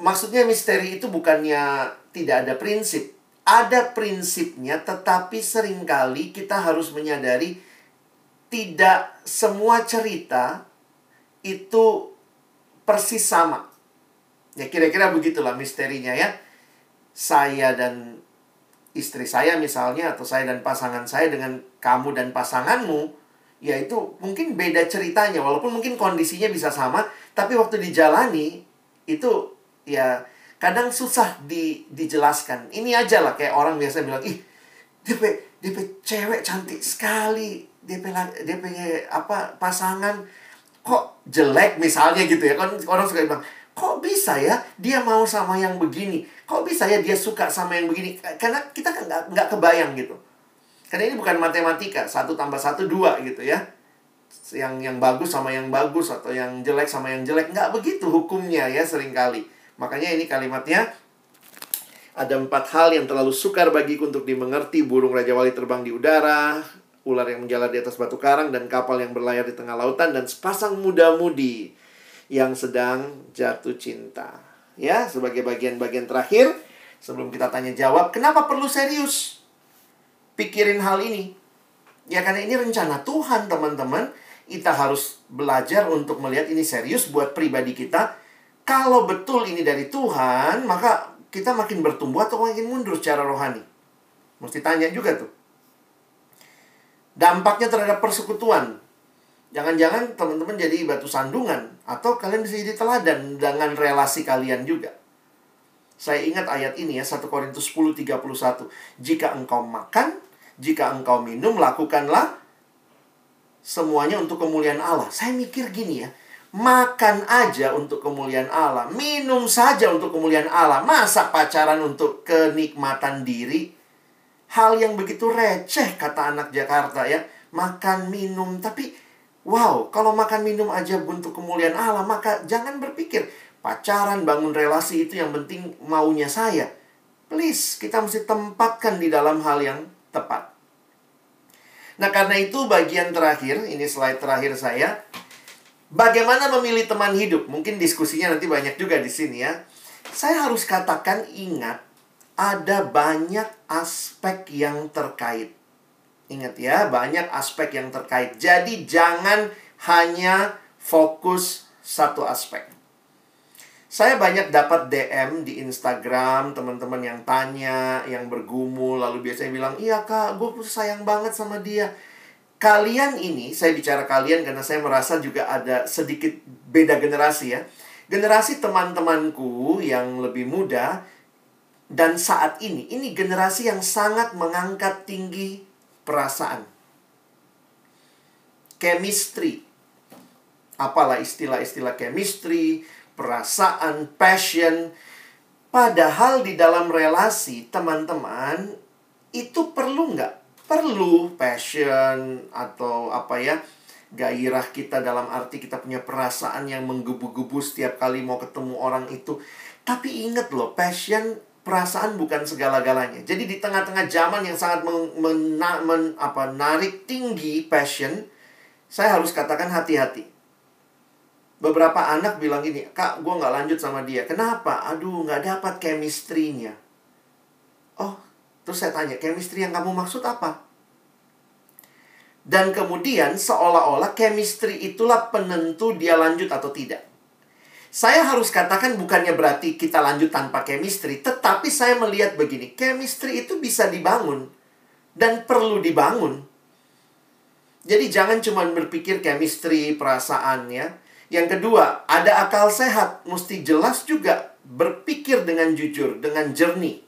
maksudnya misteri itu bukannya tidak ada prinsip. Ada prinsipnya, tetapi sering kali kita harus menyadari tidak semua cerita itu persis sama. Ya kira-kira begitulah misterinya ya. Saya dan istri saya misalnya atau saya dan pasangan saya dengan kamu dan pasanganmu ya itu mungkin beda ceritanya walaupun mungkin kondisinya bisa sama tapi waktu dijalani itu ya kadang susah di, dijelaskan. Ini aja lah kayak orang biasa bilang, ih DP DP cewek cantik sekali, DP DP apa pasangan kok jelek misalnya gitu ya. Kan orang suka bilang kok bisa ya dia mau sama yang begini? Kok bisa ya dia suka sama yang begini? Karena kita kan nggak nggak kebayang gitu. Karena ini bukan matematika satu tambah satu dua gitu ya. Yang yang bagus sama yang bagus atau yang jelek sama yang jelek. Nggak begitu hukumnya ya sering kali. Makanya ini kalimatnya ada empat hal yang terlalu sukar bagiku untuk dimengerti. Burung Raja Wali terbang di udara, ular yang menjalar di atas batu karang, dan kapal yang berlayar di tengah lautan, dan sepasang muda-mudi yang sedang jatuh cinta. Ya, sebagai bagian-bagian terakhir, sebelum kita tanya jawab, kenapa perlu serius pikirin hal ini? Ya, karena ini rencana Tuhan, teman-teman. Kita harus belajar untuk melihat ini serius buat pribadi kita kalau betul ini dari Tuhan, maka kita makin bertumbuh atau makin mundur secara rohani. Mesti tanya juga tuh. Dampaknya terhadap persekutuan. Jangan-jangan teman-teman jadi batu sandungan. Atau kalian bisa jadi teladan dengan relasi kalian juga. Saya ingat ayat ini ya, 1 Korintus 10, 31. Jika engkau makan, jika engkau minum, lakukanlah semuanya untuk kemuliaan Allah. Saya mikir gini ya, Makan aja untuk kemuliaan Allah. Minum saja untuk kemuliaan Allah. Masa pacaran untuk kenikmatan diri? Hal yang begitu receh kata anak Jakarta ya. Makan, minum. Tapi wow, kalau makan, minum aja untuk kemuliaan Allah. Maka jangan berpikir pacaran, bangun relasi itu yang penting maunya saya. Please, kita mesti tempatkan di dalam hal yang tepat. Nah, karena itu bagian terakhir, ini slide terakhir saya, Bagaimana memilih teman hidup? Mungkin diskusinya nanti banyak juga di sini ya. Saya harus katakan ingat ada banyak aspek yang terkait. Ingat ya, banyak aspek yang terkait. Jadi jangan hanya fokus satu aspek. Saya banyak dapat DM di Instagram, teman-teman yang tanya, yang bergumul, lalu biasanya bilang, iya kak, gue sayang banget sama dia kalian ini, saya bicara kalian karena saya merasa juga ada sedikit beda generasi ya. Generasi teman-temanku yang lebih muda, Dan saat ini, ini generasi yang sangat mengangkat tinggi perasaan. Chemistry. Apalah istilah-istilah chemistry, perasaan, passion. Padahal di dalam relasi, teman-teman, itu perlu nggak? Perlu passion atau apa ya, gairah kita dalam arti kita punya perasaan yang menggebu-gebu setiap kali mau ketemu orang itu. Tapi ingat loh, passion perasaan bukan segala-galanya. Jadi di tengah-tengah zaman yang sangat men, men, apa, narik tinggi passion, saya harus katakan hati-hati. Beberapa anak bilang gini, kak gue nggak lanjut sama dia. Kenapa? Aduh nggak dapat chemistry-nya. Oh, terus saya tanya, chemistry yang kamu maksud apa? Dan kemudian seolah-olah chemistry itulah penentu dia lanjut atau tidak. Saya harus katakan bukannya berarti kita lanjut tanpa chemistry, tetapi saya melihat begini, chemistry itu bisa dibangun dan perlu dibangun. Jadi jangan cuma berpikir chemistry, perasaan ya. Yang kedua, ada akal sehat, mesti jelas juga berpikir dengan jujur, dengan jernih.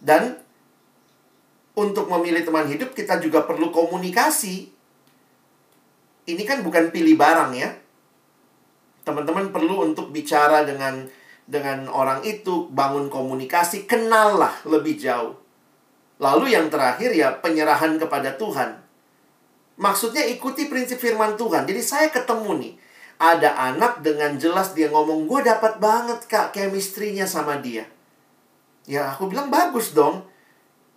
Dan untuk memilih teman hidup kita juga perlu komunikasi. Ini kan bukan pilih barang ya teman-teman perlu untuk bicara dengan dengan orang itu, bangun komunikasi, kenallah lebih jauh. Lalu yang terakhir ya penyerahan kepada Tuhan. Maksudnya ikuti prinsip firman Tuhan. Jadi saya ketemu nih, ada anak dengan jelas dia ngomong, gue dapat banget kak chemistry-nya sama dia. Ya aku bilang bagus dong.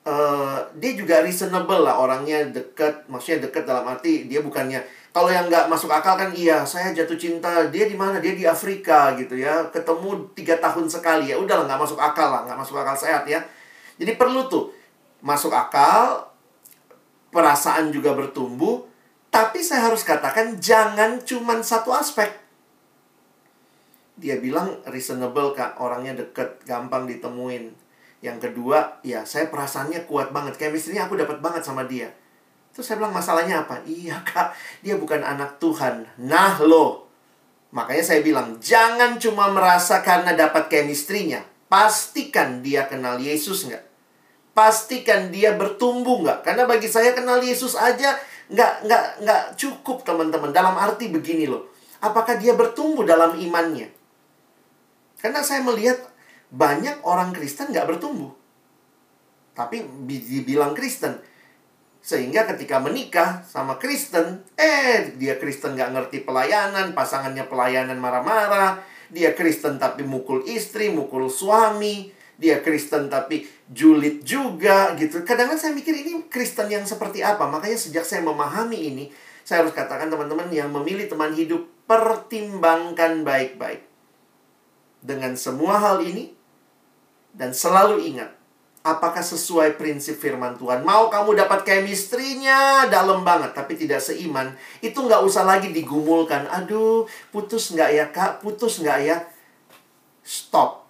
Uh, dia juga reasonable lah orangnya dekat, maksudnya dekat dalam arti dia bukannya kalau yang nggak masuk akal kan iya, saya jatuh cinta. Dia di mana? Dia di Afrika gitu ya. Ketemu tiga tahun sekali ya. Udahlah nggak masuk akal lah, nggak masuk akal sehat ya. Jadi perlu tuh masuk akal, perasaan juga bertumbuh. Tapi saya harus katakan jangan cuma satu aspek. Dia bilang reasonable kak, orangnya deket, gampang ditemuin. Yang kedua, ya saya perasaannya kuat banget. Chemistry-nya aku dapat banget sama dia. Terus saya bilang masalahnya apa? Iya kak, dia bukan anak Tuhan. Nah lo. Makanya saya bilang, jangan cuma merasa karena dapat chemistry-nya. Pastikan dia kenal Yesus nggak? Pastikan dia bertumbuh nggak? Karena bagi saya kenal Yesus aja nggak nggak nggak cukup teman-teman. Dalam arti begini loh, apakah dia bertumbuh dalam imannya? Karena saya melihat banyak orang Kristen nggak bertumbuh, tapi dibilang Kristen. Sehingga ketika menikah sama Kristen, eh dia Kristen gak ngerti pelayanan, pasangannya pelayanan marah-marah, dia Kristen tapi mukul istri, mukul suami, dia Kristen tapi julid juga gitu. Kadang-kadang saya mikir ini Kristen yang seperti apa. Makanya sejak saya memahami ini, saya harus katakan teman-teman yang memilih teman hidup, pertimbangkan baik-baik. Dengan semua hal ini, dan selalu ingat, apakah sesuai prinsip firman Tuhan. Mau kamu dapat chemistry-nya dalam banget, tapi tidak seiman. Itu nggak usah lagi digumulkan. Aduh, putus nggak ya kak? Putus nggak ya? Stop.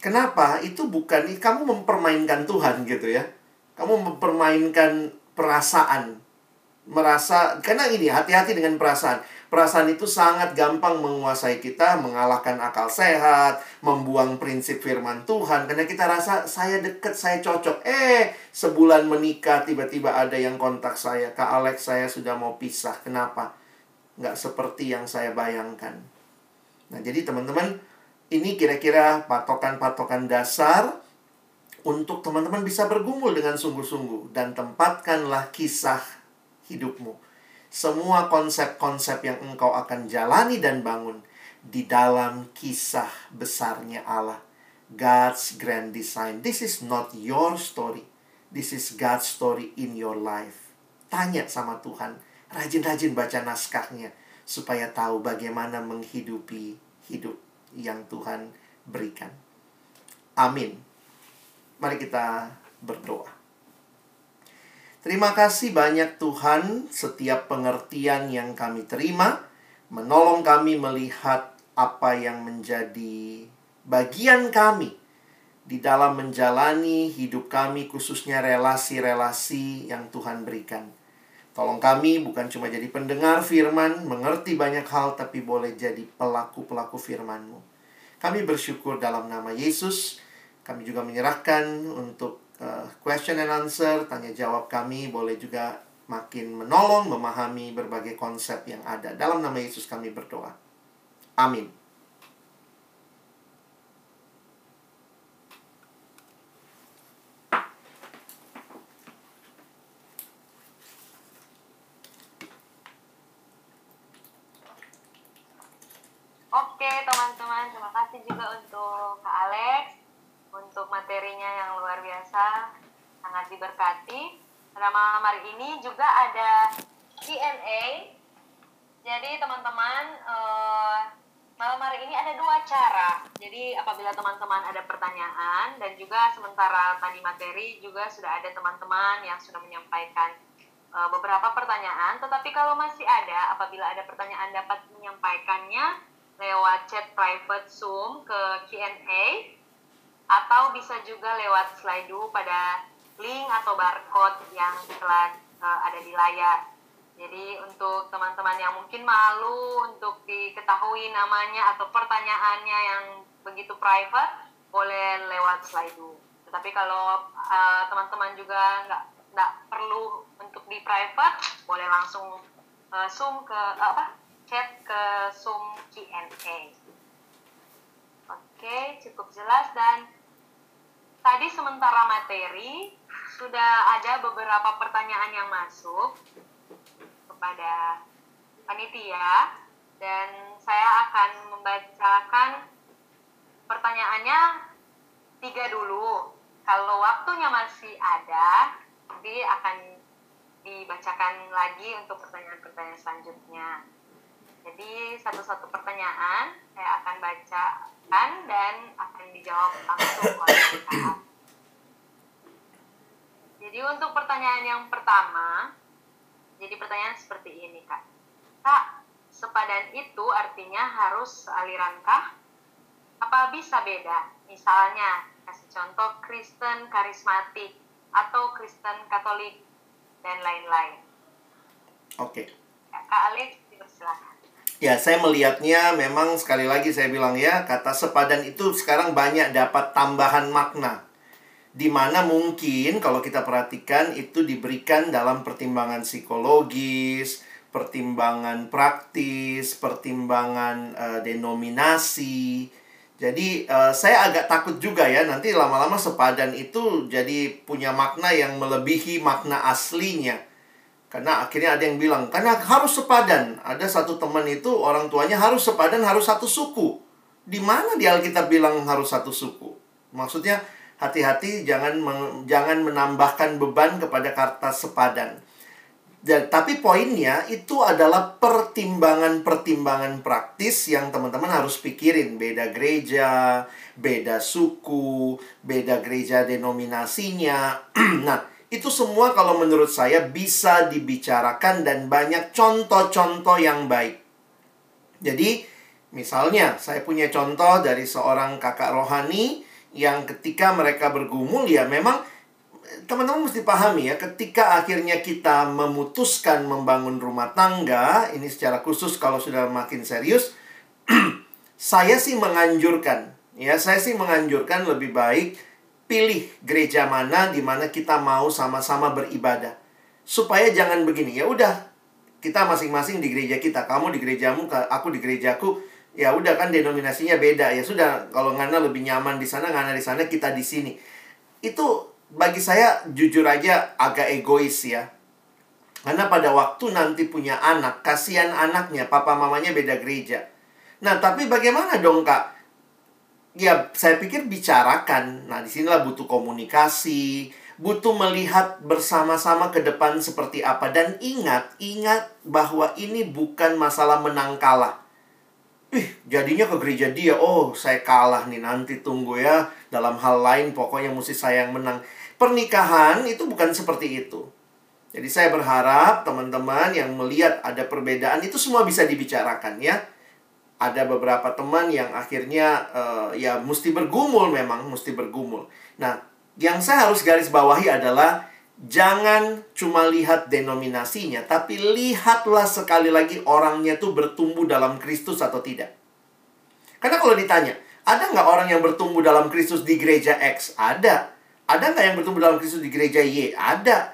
Kenapa? Itu bukan, kamu mempermainkan Tuhan gitu ya. Kamu mempermainkan perasaan. Merasa, karena ini hati-hati dengan perasaan Perasaan itu sangat gampang menguasai kita, mengalahkan akal sehat, membuang prinsip firman Tuhan. Karena kita rasa saya deket, saya cocok. Eh, sebulan menikah, tiba-tiba ada yang kontak saya. Kak Alex, saya sudah mau pisah. Kenapa? Nggak seperti yang saya bayangkan. Nah, jadi teman-teman, ini kira-kira patokan-patokan dasar untuk teman-teman bisa bergumul dengan sungguh-sungguh. Dan tempatkanlah kisah hidupmu semua konsep-konsep yang engkau akan jalani dan bangun di dalam kisah besarnya Allah. God's grand design. This is not your story. This is God's story in your life. Tanya sama Tuhan. Rajin-rajin baca naskahnya. Supaya tahu bagaimana menghidupi hidup yang Tuhan berikan. Amin. Mari kita berdoa. Terima kasih banyak Tuhan setiap pengertian yang kami terima menolong kami melihat apa yang menjadi bagian kami di dalam menjalani hidup kami khususnya relasi-relasi yang Tuhan berikan. Tolong kami bukan cuma jadi pendengar firman, mengerti banyak hal, tapi boleh jadi pelaku-pelaku firman-Mu. Kami bersyukur dalam nama Yesus, Kami juga menyerahkan untuk uh, question and answer, tanya jawab kami boleh juga makin menolong memahami berbagai konsep yang ada. Dalam nama Yesus kami berdoa. Amin. Oke teman-teman, terima kasih juga untuk Kak Alex untuk materinya yang luar biasa, sangat diberkati. Pada malam hari ini juga ada Q&A. Jadi teman-teman, eh, malam hari ini ada dua cara. Jadi apabila teman-teman ada pertanyaan dan juga sementara tadi materi juga sudah ada teman-teman yang sudah menyampaikan eh, beberapa pertanyaan. Tetapi kalau masih ada, apabila ada pertanyaan dapat menyampaikannya lewat chat private Zoom ke Q&A atau bisa juga lewat slide pada link atau barcode yang telah uh, ada di layar. Jadi untuk teman-teman yang mungkin malu untuk diketahui namanya atau pertanyaannya yang begitu private, boleh lewat slide Tetapi kalau uh, teman-teman juga nggak nggak perlu untuk di private, boleh langsung uh, zoom ke uh, apa chat ke Zoom Q&A. Oke, cukup jelas dan tadi sementara materi sudah ada beberapa pertanyaan yang masuk kepada panitia dan saya akan membacakan pertanyaannya tiga dulu. Kalau waktunya masih ada, nanti akan dibacakan lagi untuk pertanyaan-pertanyaan selanjutnya. Jadi satu-satu pertanyaan saya akan bacakan dan akan dijawab langsung oleh Kak. Jadi untuk pertanyaan yang pertama, jadi pertanyaan seperti ini Kak. Kak, sepadan itu artinya harus aliran kah? Apa bisa beda? Misalnya, kasih contoh Kristen karismatik atau Kristen Katolik dan lain-lain. Oke. Okay. Kak Alex, silakan. Ya, saya melihatnya memang sekali lagi saya bilang ya, kata sepadan itu sekarang banyak dapat tambahan makna. Di mana mungkin kalau kita perhatikan itu diberikan dalam pertimbangan psikologis, pertimbangan praktis, pertimbangan uh, denominasi. Jadi uh, saya agak takut juga ya nanti lama-lama sepadan itu jadi punya makna yang melebihi makna aslinya. Karena akhirnya ada yang bilang, karena harus sepadan. Ada satu teman itu orang tuanya harus sepadan, harus satu suku. Di mana di Alkitab bilang harus satu suku? Maksudnya hati-hati jangan men jangan menambahkan beban kepada kata sepadan. Dan, tapi poinnya itu adalah pertimbangan-pertimbangan praktis yang teman-teman harus pikirin. Beda gereja, beda suku, beda gereja denominasinya. nah, itu semua kalau menurut saya bisa dibicarakan dan banyak contoh-contoh yang baik. Jadi, misalnya saya punya contoh dari seorang kakak rohani yang ketika mereka bergumul ya memang teman-teman mesti pahami ya ketika akhirnya kita memutuskan membangun rumah tangga ini secara khusus kalau sudah makin serius saya sih menganjurkan ya saya sih menganjurkan lebih baik pilih gereja mana di mana kita mau sama-sama beribadah. Supaya jangan begini, ya udah kita masing-masing di gereja kita, kamu di gerejamu, aku di gerejaku, ya udah kan denominasinya beda. Ya sudah, kalau Ngana lebih nyaman di sana, Ngana di sana, kita di sini. Itu bagi saya jujur aja agak egois ya. Karena pada waktu nanti punya anak, kasihan anaknya, papa mamanya beda gereja. Nah, tapi bagaimana dong, Kak? Ya saya pikir bicarakan. Nah, di sinilah butuh komunikasi, butuh melihat bersama-sama ke depan seperti apa. Dan ingat, ingat bahwa ini bukan masalah menang kalah. Ih, jadinya ke gereja dia, oh saya kalah nih, nanti tunggu ya. Dalam hal lain pokoknya mesti saya yang menang. Pernikahan itu bukan seperti itu. Jadi saya berharap teman-teman yang melihat ada perbedaan itu semua bisa dibicarakan ya ada beberapa teman yang akhirnya uh, ya mesti bergumul memang mesti bergumul. Nah, yang saya harus garis bawahi adalah jangan cuma lihat denominasinya, tapi lihatlah sekali lagi orangnya tuh bertumbuh dalam Kristus atau tidak. Karena kalau ditanya, Ada nggak orang yang bertumbuh dalam Kristus di gereja X? Ada. Ada nggak yang bertumbuh dalam Kristus di gereja Y? Ada.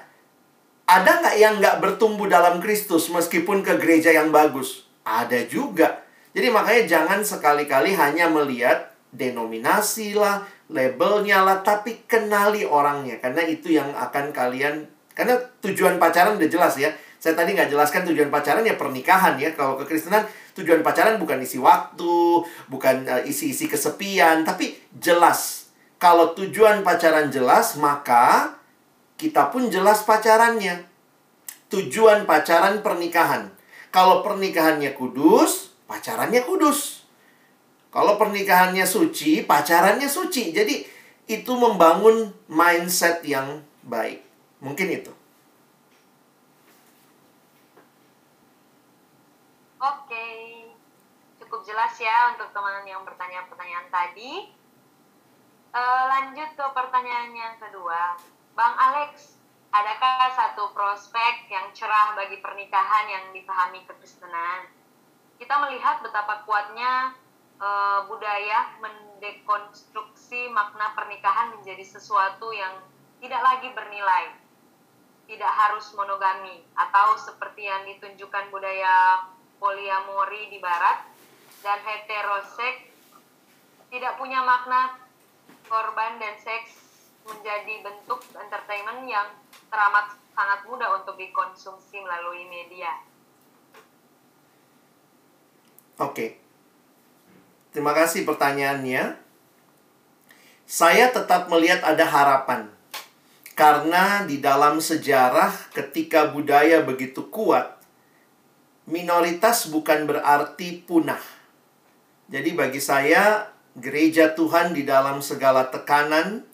Ada nggak yang nggak bertumbuh dalam Kristus meskipun ke gereja yang bagus? Ada juga. Jadi makanya jangan sekali-kali hanya melihat denominasi lah, labelnya lah, tapi kenali orangnya. Karena itu yang akan kalian, karena tujuan pacaran udah jelas ya. Saya tadi nggak jelaskan tujuan pacaran ya pernikahan ya. Kalau kekristenan tujuan pacaran bukan isi waktu, bukan uh, isi-isi kesepian, tapi jelas. Kalau tujuan pacaran jelas, maka kita pun jelas pacarannya. Tujuan pacaran pernikahan. Kalau pernikahannya kudus, pacarannya kudus. Kalau pernikahannya suci, pacarannya suci. Jadi itu membangun mindset yang baik. Mungkin itu. Oke, cukup jelas ya untuk teman yang bertanya pertanyaan tadi. Uh, lanjut ke pertanyaan yang kedua. Bang Alex, adakah satu prospek yang cerah bagi pernikahan yang dipahami kekristenan? Kita melihat betapa kuatnya uh, budaya mendekonstruksi makna pernikahan menjadi sesuatu yang tidak lagi bernilai, tidak harus monogami, atau seperti yang ditunjukkan budaya poliamori di barat dan heteroseks tidak punya makna korban dan seks menjadi bentuk entertainment yang teramat sangat mudah untuk dikonsumsi melalui media. Oke. Terima kasih pertanyaannya. Saya tetap melihat ada harapan. Karena di dalam sejarah ketika budaya begitu kuat, minoritas bukan berarti punah. Jadi bagi saya, gereja Tuhan di dalam segala tekanan,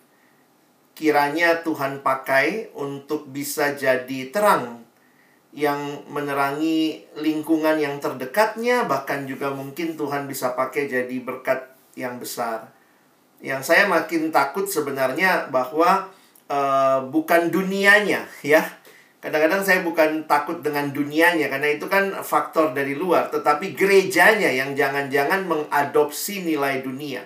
kiranya Tuhan pakai untuk bisa jadi terang yang menerangi lingkungan yang terdekatnya, bahkan juga mungkin Tuhan bisa pakai jadi berkat yang besar. Yang saya makin takut sebenarnya bahwa uh, bukan dunianya, ya, Kadang-kadang saya bukan takut dengan dunianya karena itu kan faktor dari luar, tetapi gerejanya yang jangan-jangan mengadopsi nilai dunia.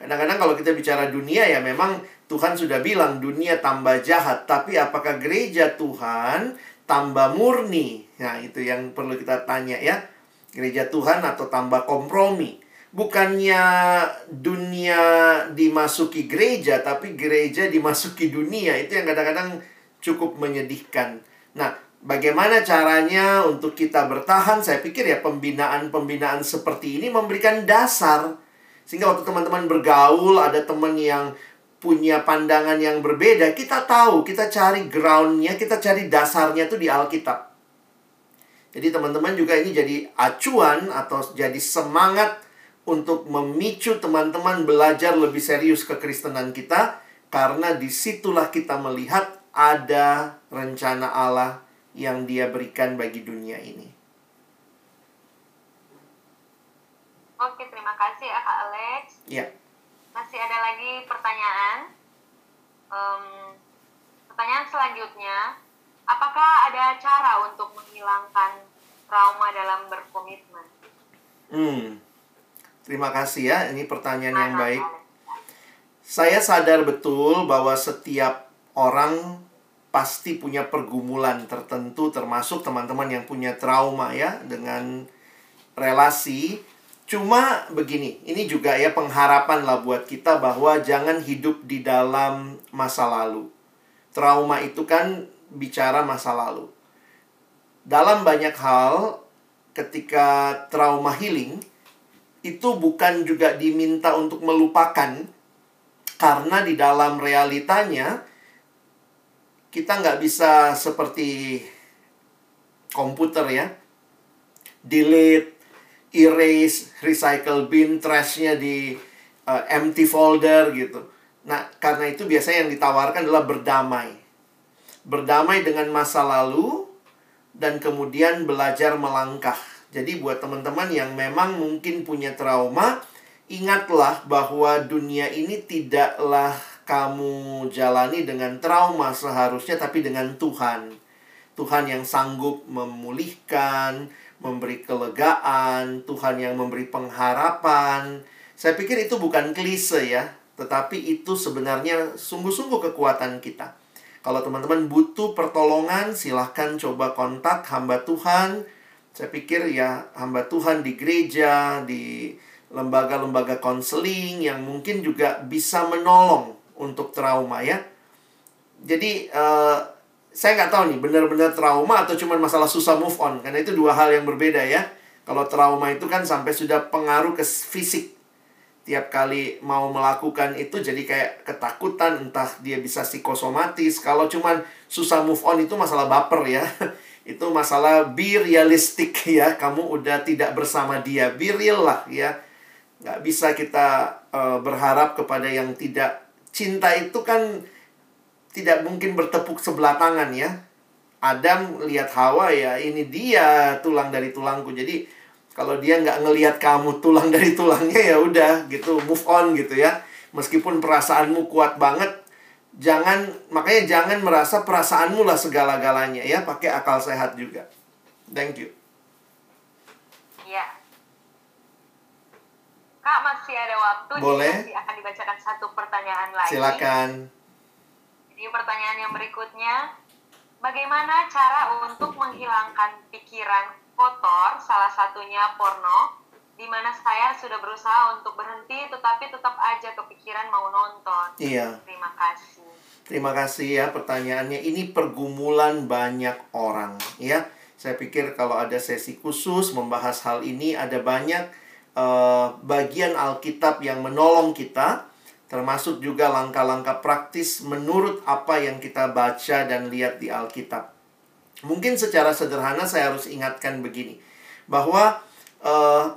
Kadang-kadang kalau kita bicara dunia ya memang Tuhan sudah bilang dunia tambah jahat, tapi apakah gereja Tuhan tambah murni? Nah, itu yang perlu kita tanya ya. Gereja Tuhan atau tambah kompromi? Bukannya dunia dimasuki gereja, tapi gereja dimasuki dunia. Itu yang kadang-kadang cukup menyedihkan. Nah, bagaimana caranya untuk kita bertahan? Saya pikir ya pembinaan-pembinaan seperti ini memberikan dasar. Sehingga waktu teman-teman bergaul, ada teman yang punya pandangan yang berbeda, kita tahu, kita cari groundnya, kita cari dasarnya tuh di Alkitab. Jadi teman-teman juga ini jadi acuan atau jadi semangat untuk memicu teman-teman belajar lebih serius kekristenan kita karena di situlah kita melihat ada rencana Allah yang dia berikan bagi dunia ini. Oke, terima kasih ya Kak Alex. Ya. Masih ada lagi pertanyaan. Um, pertanyaan selanjutnya, apakah ada cara untuk menghilangkan trauma dalam berkomitmen? Hmm, terima kasih ya. Ini pertanyaan yang baik. Saya sadar betul bahwa setiap orang pasti punya pergumulan tertentu termasuk teman-teman yang punya trauma ya dengan relasi cuma begini ini juga ya pengharapan lah buat kita bahwa jangan hidup di dalam masa lalu trauma itu kan bicara masa lalu dalam banyak hal ketika trauma healing itu bukan juga diminta untuk melupakan karena di dalam realitanya kita nggak bisa seperti komputer ya. Delete, erase, recycle bin, trashnya di uh, empty folder gitu. Nah, karena itu biasanya yang ditawarkan adalah berdamai. Berdamai dengan masa lalu dan kemudian belajar melangkah. Jadi buat teman-teman yang memang mungkin punya trauma, ingatlah bahwa dunia ini tidaklah kamu jalani dengan trauma seharusnya tapi dengan Tuhan. Tuhan yang sanggup memulihkan, memberi kelegaan, Tuhan yang memberi pengharapan Saya pikir itu bukan klise ya, tetapi itu sebenarnya sungguh-sungguh kekuatan kita. Kalau teman-teman butuh pertolongan, silahkan coba kontak hamba Tuhan. Saya pikir ya hamba Tuhan di gereja, di lembaga-lembaga konseling yang mungkin juga bisa menolong untuk trauma ya. Jadi uh, saya nggak tahu nih benar-benar trauma atau cuma masalah susah move on karena itu dua hal yang berbeda ya. Kalau trauma itu kan sampai sudah pengaruh ke fisik. Tiap kali mau melakukan itu jadi kayak ketakutan entah dia bisa psikosomatis. Kalau cuma susah move on itu masalah baper ya. itu masalah be realistic ya. Kamu udah tidak bersama dia. Be real lah ya nggak bisa kita uh, berharap kepada yang tidak cinta itu kan tidak mungkin bertepuk sebelah tangan ya. Adam lihat Hawa ya ini dia tulang dari tulangku. Jadi kalau dia nggak ngelihat kamu tulang dari tulangnya ya udah gitu move on gitu ya. Meskipun perasaanmu kuat banget jangan makanya jangan merasa perasaanmu lah segala-galanya ya. Pakai akal sehat juga. Thank you. Ya Kak masih ada waktu Boleh. jadi akan dibacakan satu pertanyaan lagi. Silakan. Jadi pertanyaan yang berikutnya, bagaimana cara untuk menghilangkan pikiran kotor, salah satunya porno, di mana saya sudah berusaha untuk berhenti, tetapi tetap aja kepikiran mau nonton. Iya. Terima kasih. Terima kasih ya pertanyaannya. Ini pergumulan banyak orang ya. Saya pikir kalau ada sesi khusus membahas hal ini ada banyak uh, bagian Alkitab yang menolong kita, termasuk juga langkah-langkah praktis menurut apa yang kita baca dan lihat di Alkitab. Mungkin secara sederhana saya harus ingatkan begini, bahwa uh,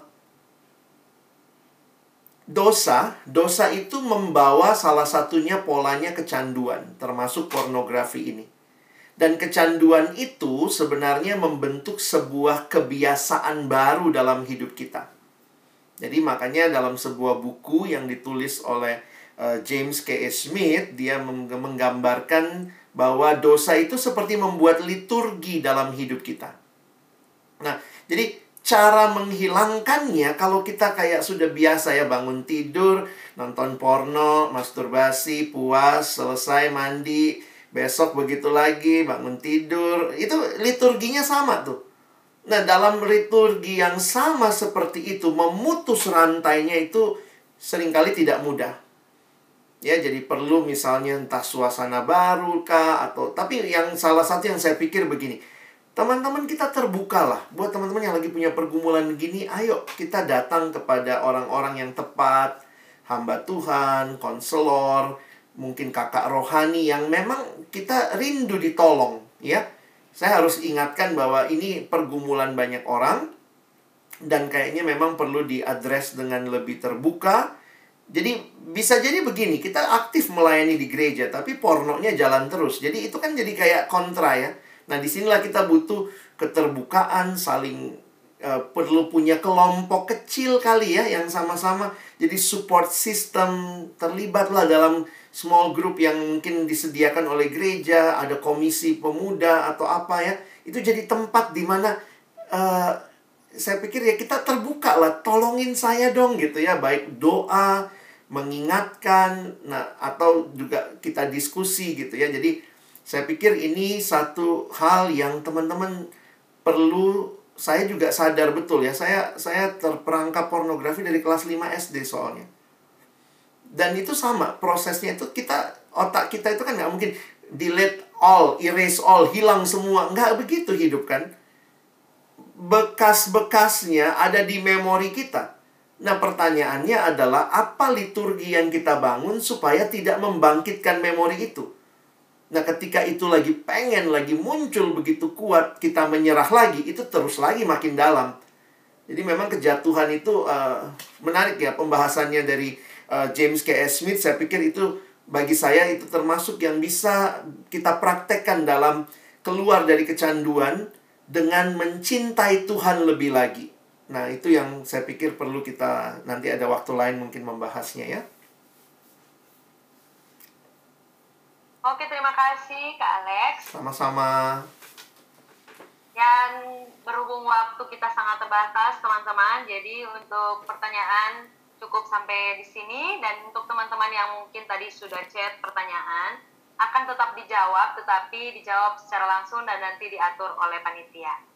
dosa, dosa itu membawa salah satunya polanya kecanduan, termasuk pornografi ini. Dan kecanduan itu sebenarnya membentuk sebuah kebiasaan baru dalam hidup kita. Jadi makanya dalam sebuah buku yang ditulis oleh uh, James K. Smith, dia menggambarkan bahwa dosa itu seperti membuat liturgi dalam hidup kita. Nah, jadi cara menghilangkannya kalau kita kayak sudah biasa ya bangun tidur, nonton porno, masturbasi, puas, selesai mandi, besok begitu lagi bangun tidur, itu liturginya sama tuh. Nah, dalam liturgi yang sama seperti itu, memutus rantainya itu sering kali tidak mudah. Ya, jadi perlu misalnya entah suasana baru kah atau tapi yang salah satu yang saya pikir begini. Teman-teman kita terbuka lah buat teman-teman yang lagi punya pergumulan begini, ayo kita datang kepada orang-orang yang tepat, hamba Tuhan, konselor, mungkin kakak rohani yang memang kita rindu ditolong, ya saya harus ingatkan bahwa ini pergumulan banyak orang dan kayaknya memang perlu diadres dengan lebih terbuka. Jadi bisa jadi begini, kita aktif melayani di gereja tapi pornonya jalan terus. Jadi itu kan jadi kayak kontra ya. Nah, di sinilah kita butuh keterbukaan, saling uh, perlu punya kelompok kecil kali ya yang sama-sama jadi support system terlibatlah dalam small group yang mungkin disediakan oleh gereja, ada komisi pemuda atau apa ya, itu jadi tempat di mana uh, saya pikir ya kita terbuka lah, tolongin saya dong gitu ya, baik doa, mengingatkan, nah atau juga kita diskusi gitu ya. Jadi saya pikir ini satu hal yang teman-teman perlu saya juga sadar betul ya. Saya saya terperangkap pornografi dari kelas 5 SD soalnya dan itu sama prosesnya itu kita otak kita itu kan nggak mungkin delete all, erase all, hilang semua. Nggak begitu hidup kan. Bekas-bekasnya ada di memori kita. Nah pertanyaannya adalah apa liturgi yang kita bangun supaya tidak membangkitkan memori itu. Nah ketika itu lagi pengen, lagi muncul begitu kuat, kita menyerah lagi, itu terus lagi makin dalam. Jadi memang kejatuhan itu uh, menarik ya pembahasannya dari uh, James K. S. Smith, saya pikir itu bagi saya itu termasuk yang bisa kita praktekkan dalam keluar dari kecanduan dengan mencintai Tuhan lebih lagi. Nah, itu yang saya pikir perlu kita nanti ada waktu lain mungkin membahasnya ya. Oke, terima kasih Kak Alex. Sama-sama. Dan berhubung waktu kita sangat terbatas, teman-teman, jadi untuk pertanyaan cukup sampai di sini dan untuk teman-teman yang mungkin tadi sudah chat pertanyaan akan tetap dijawab tetapi dijawab secara langsung dan nanti diatur oleh panitia.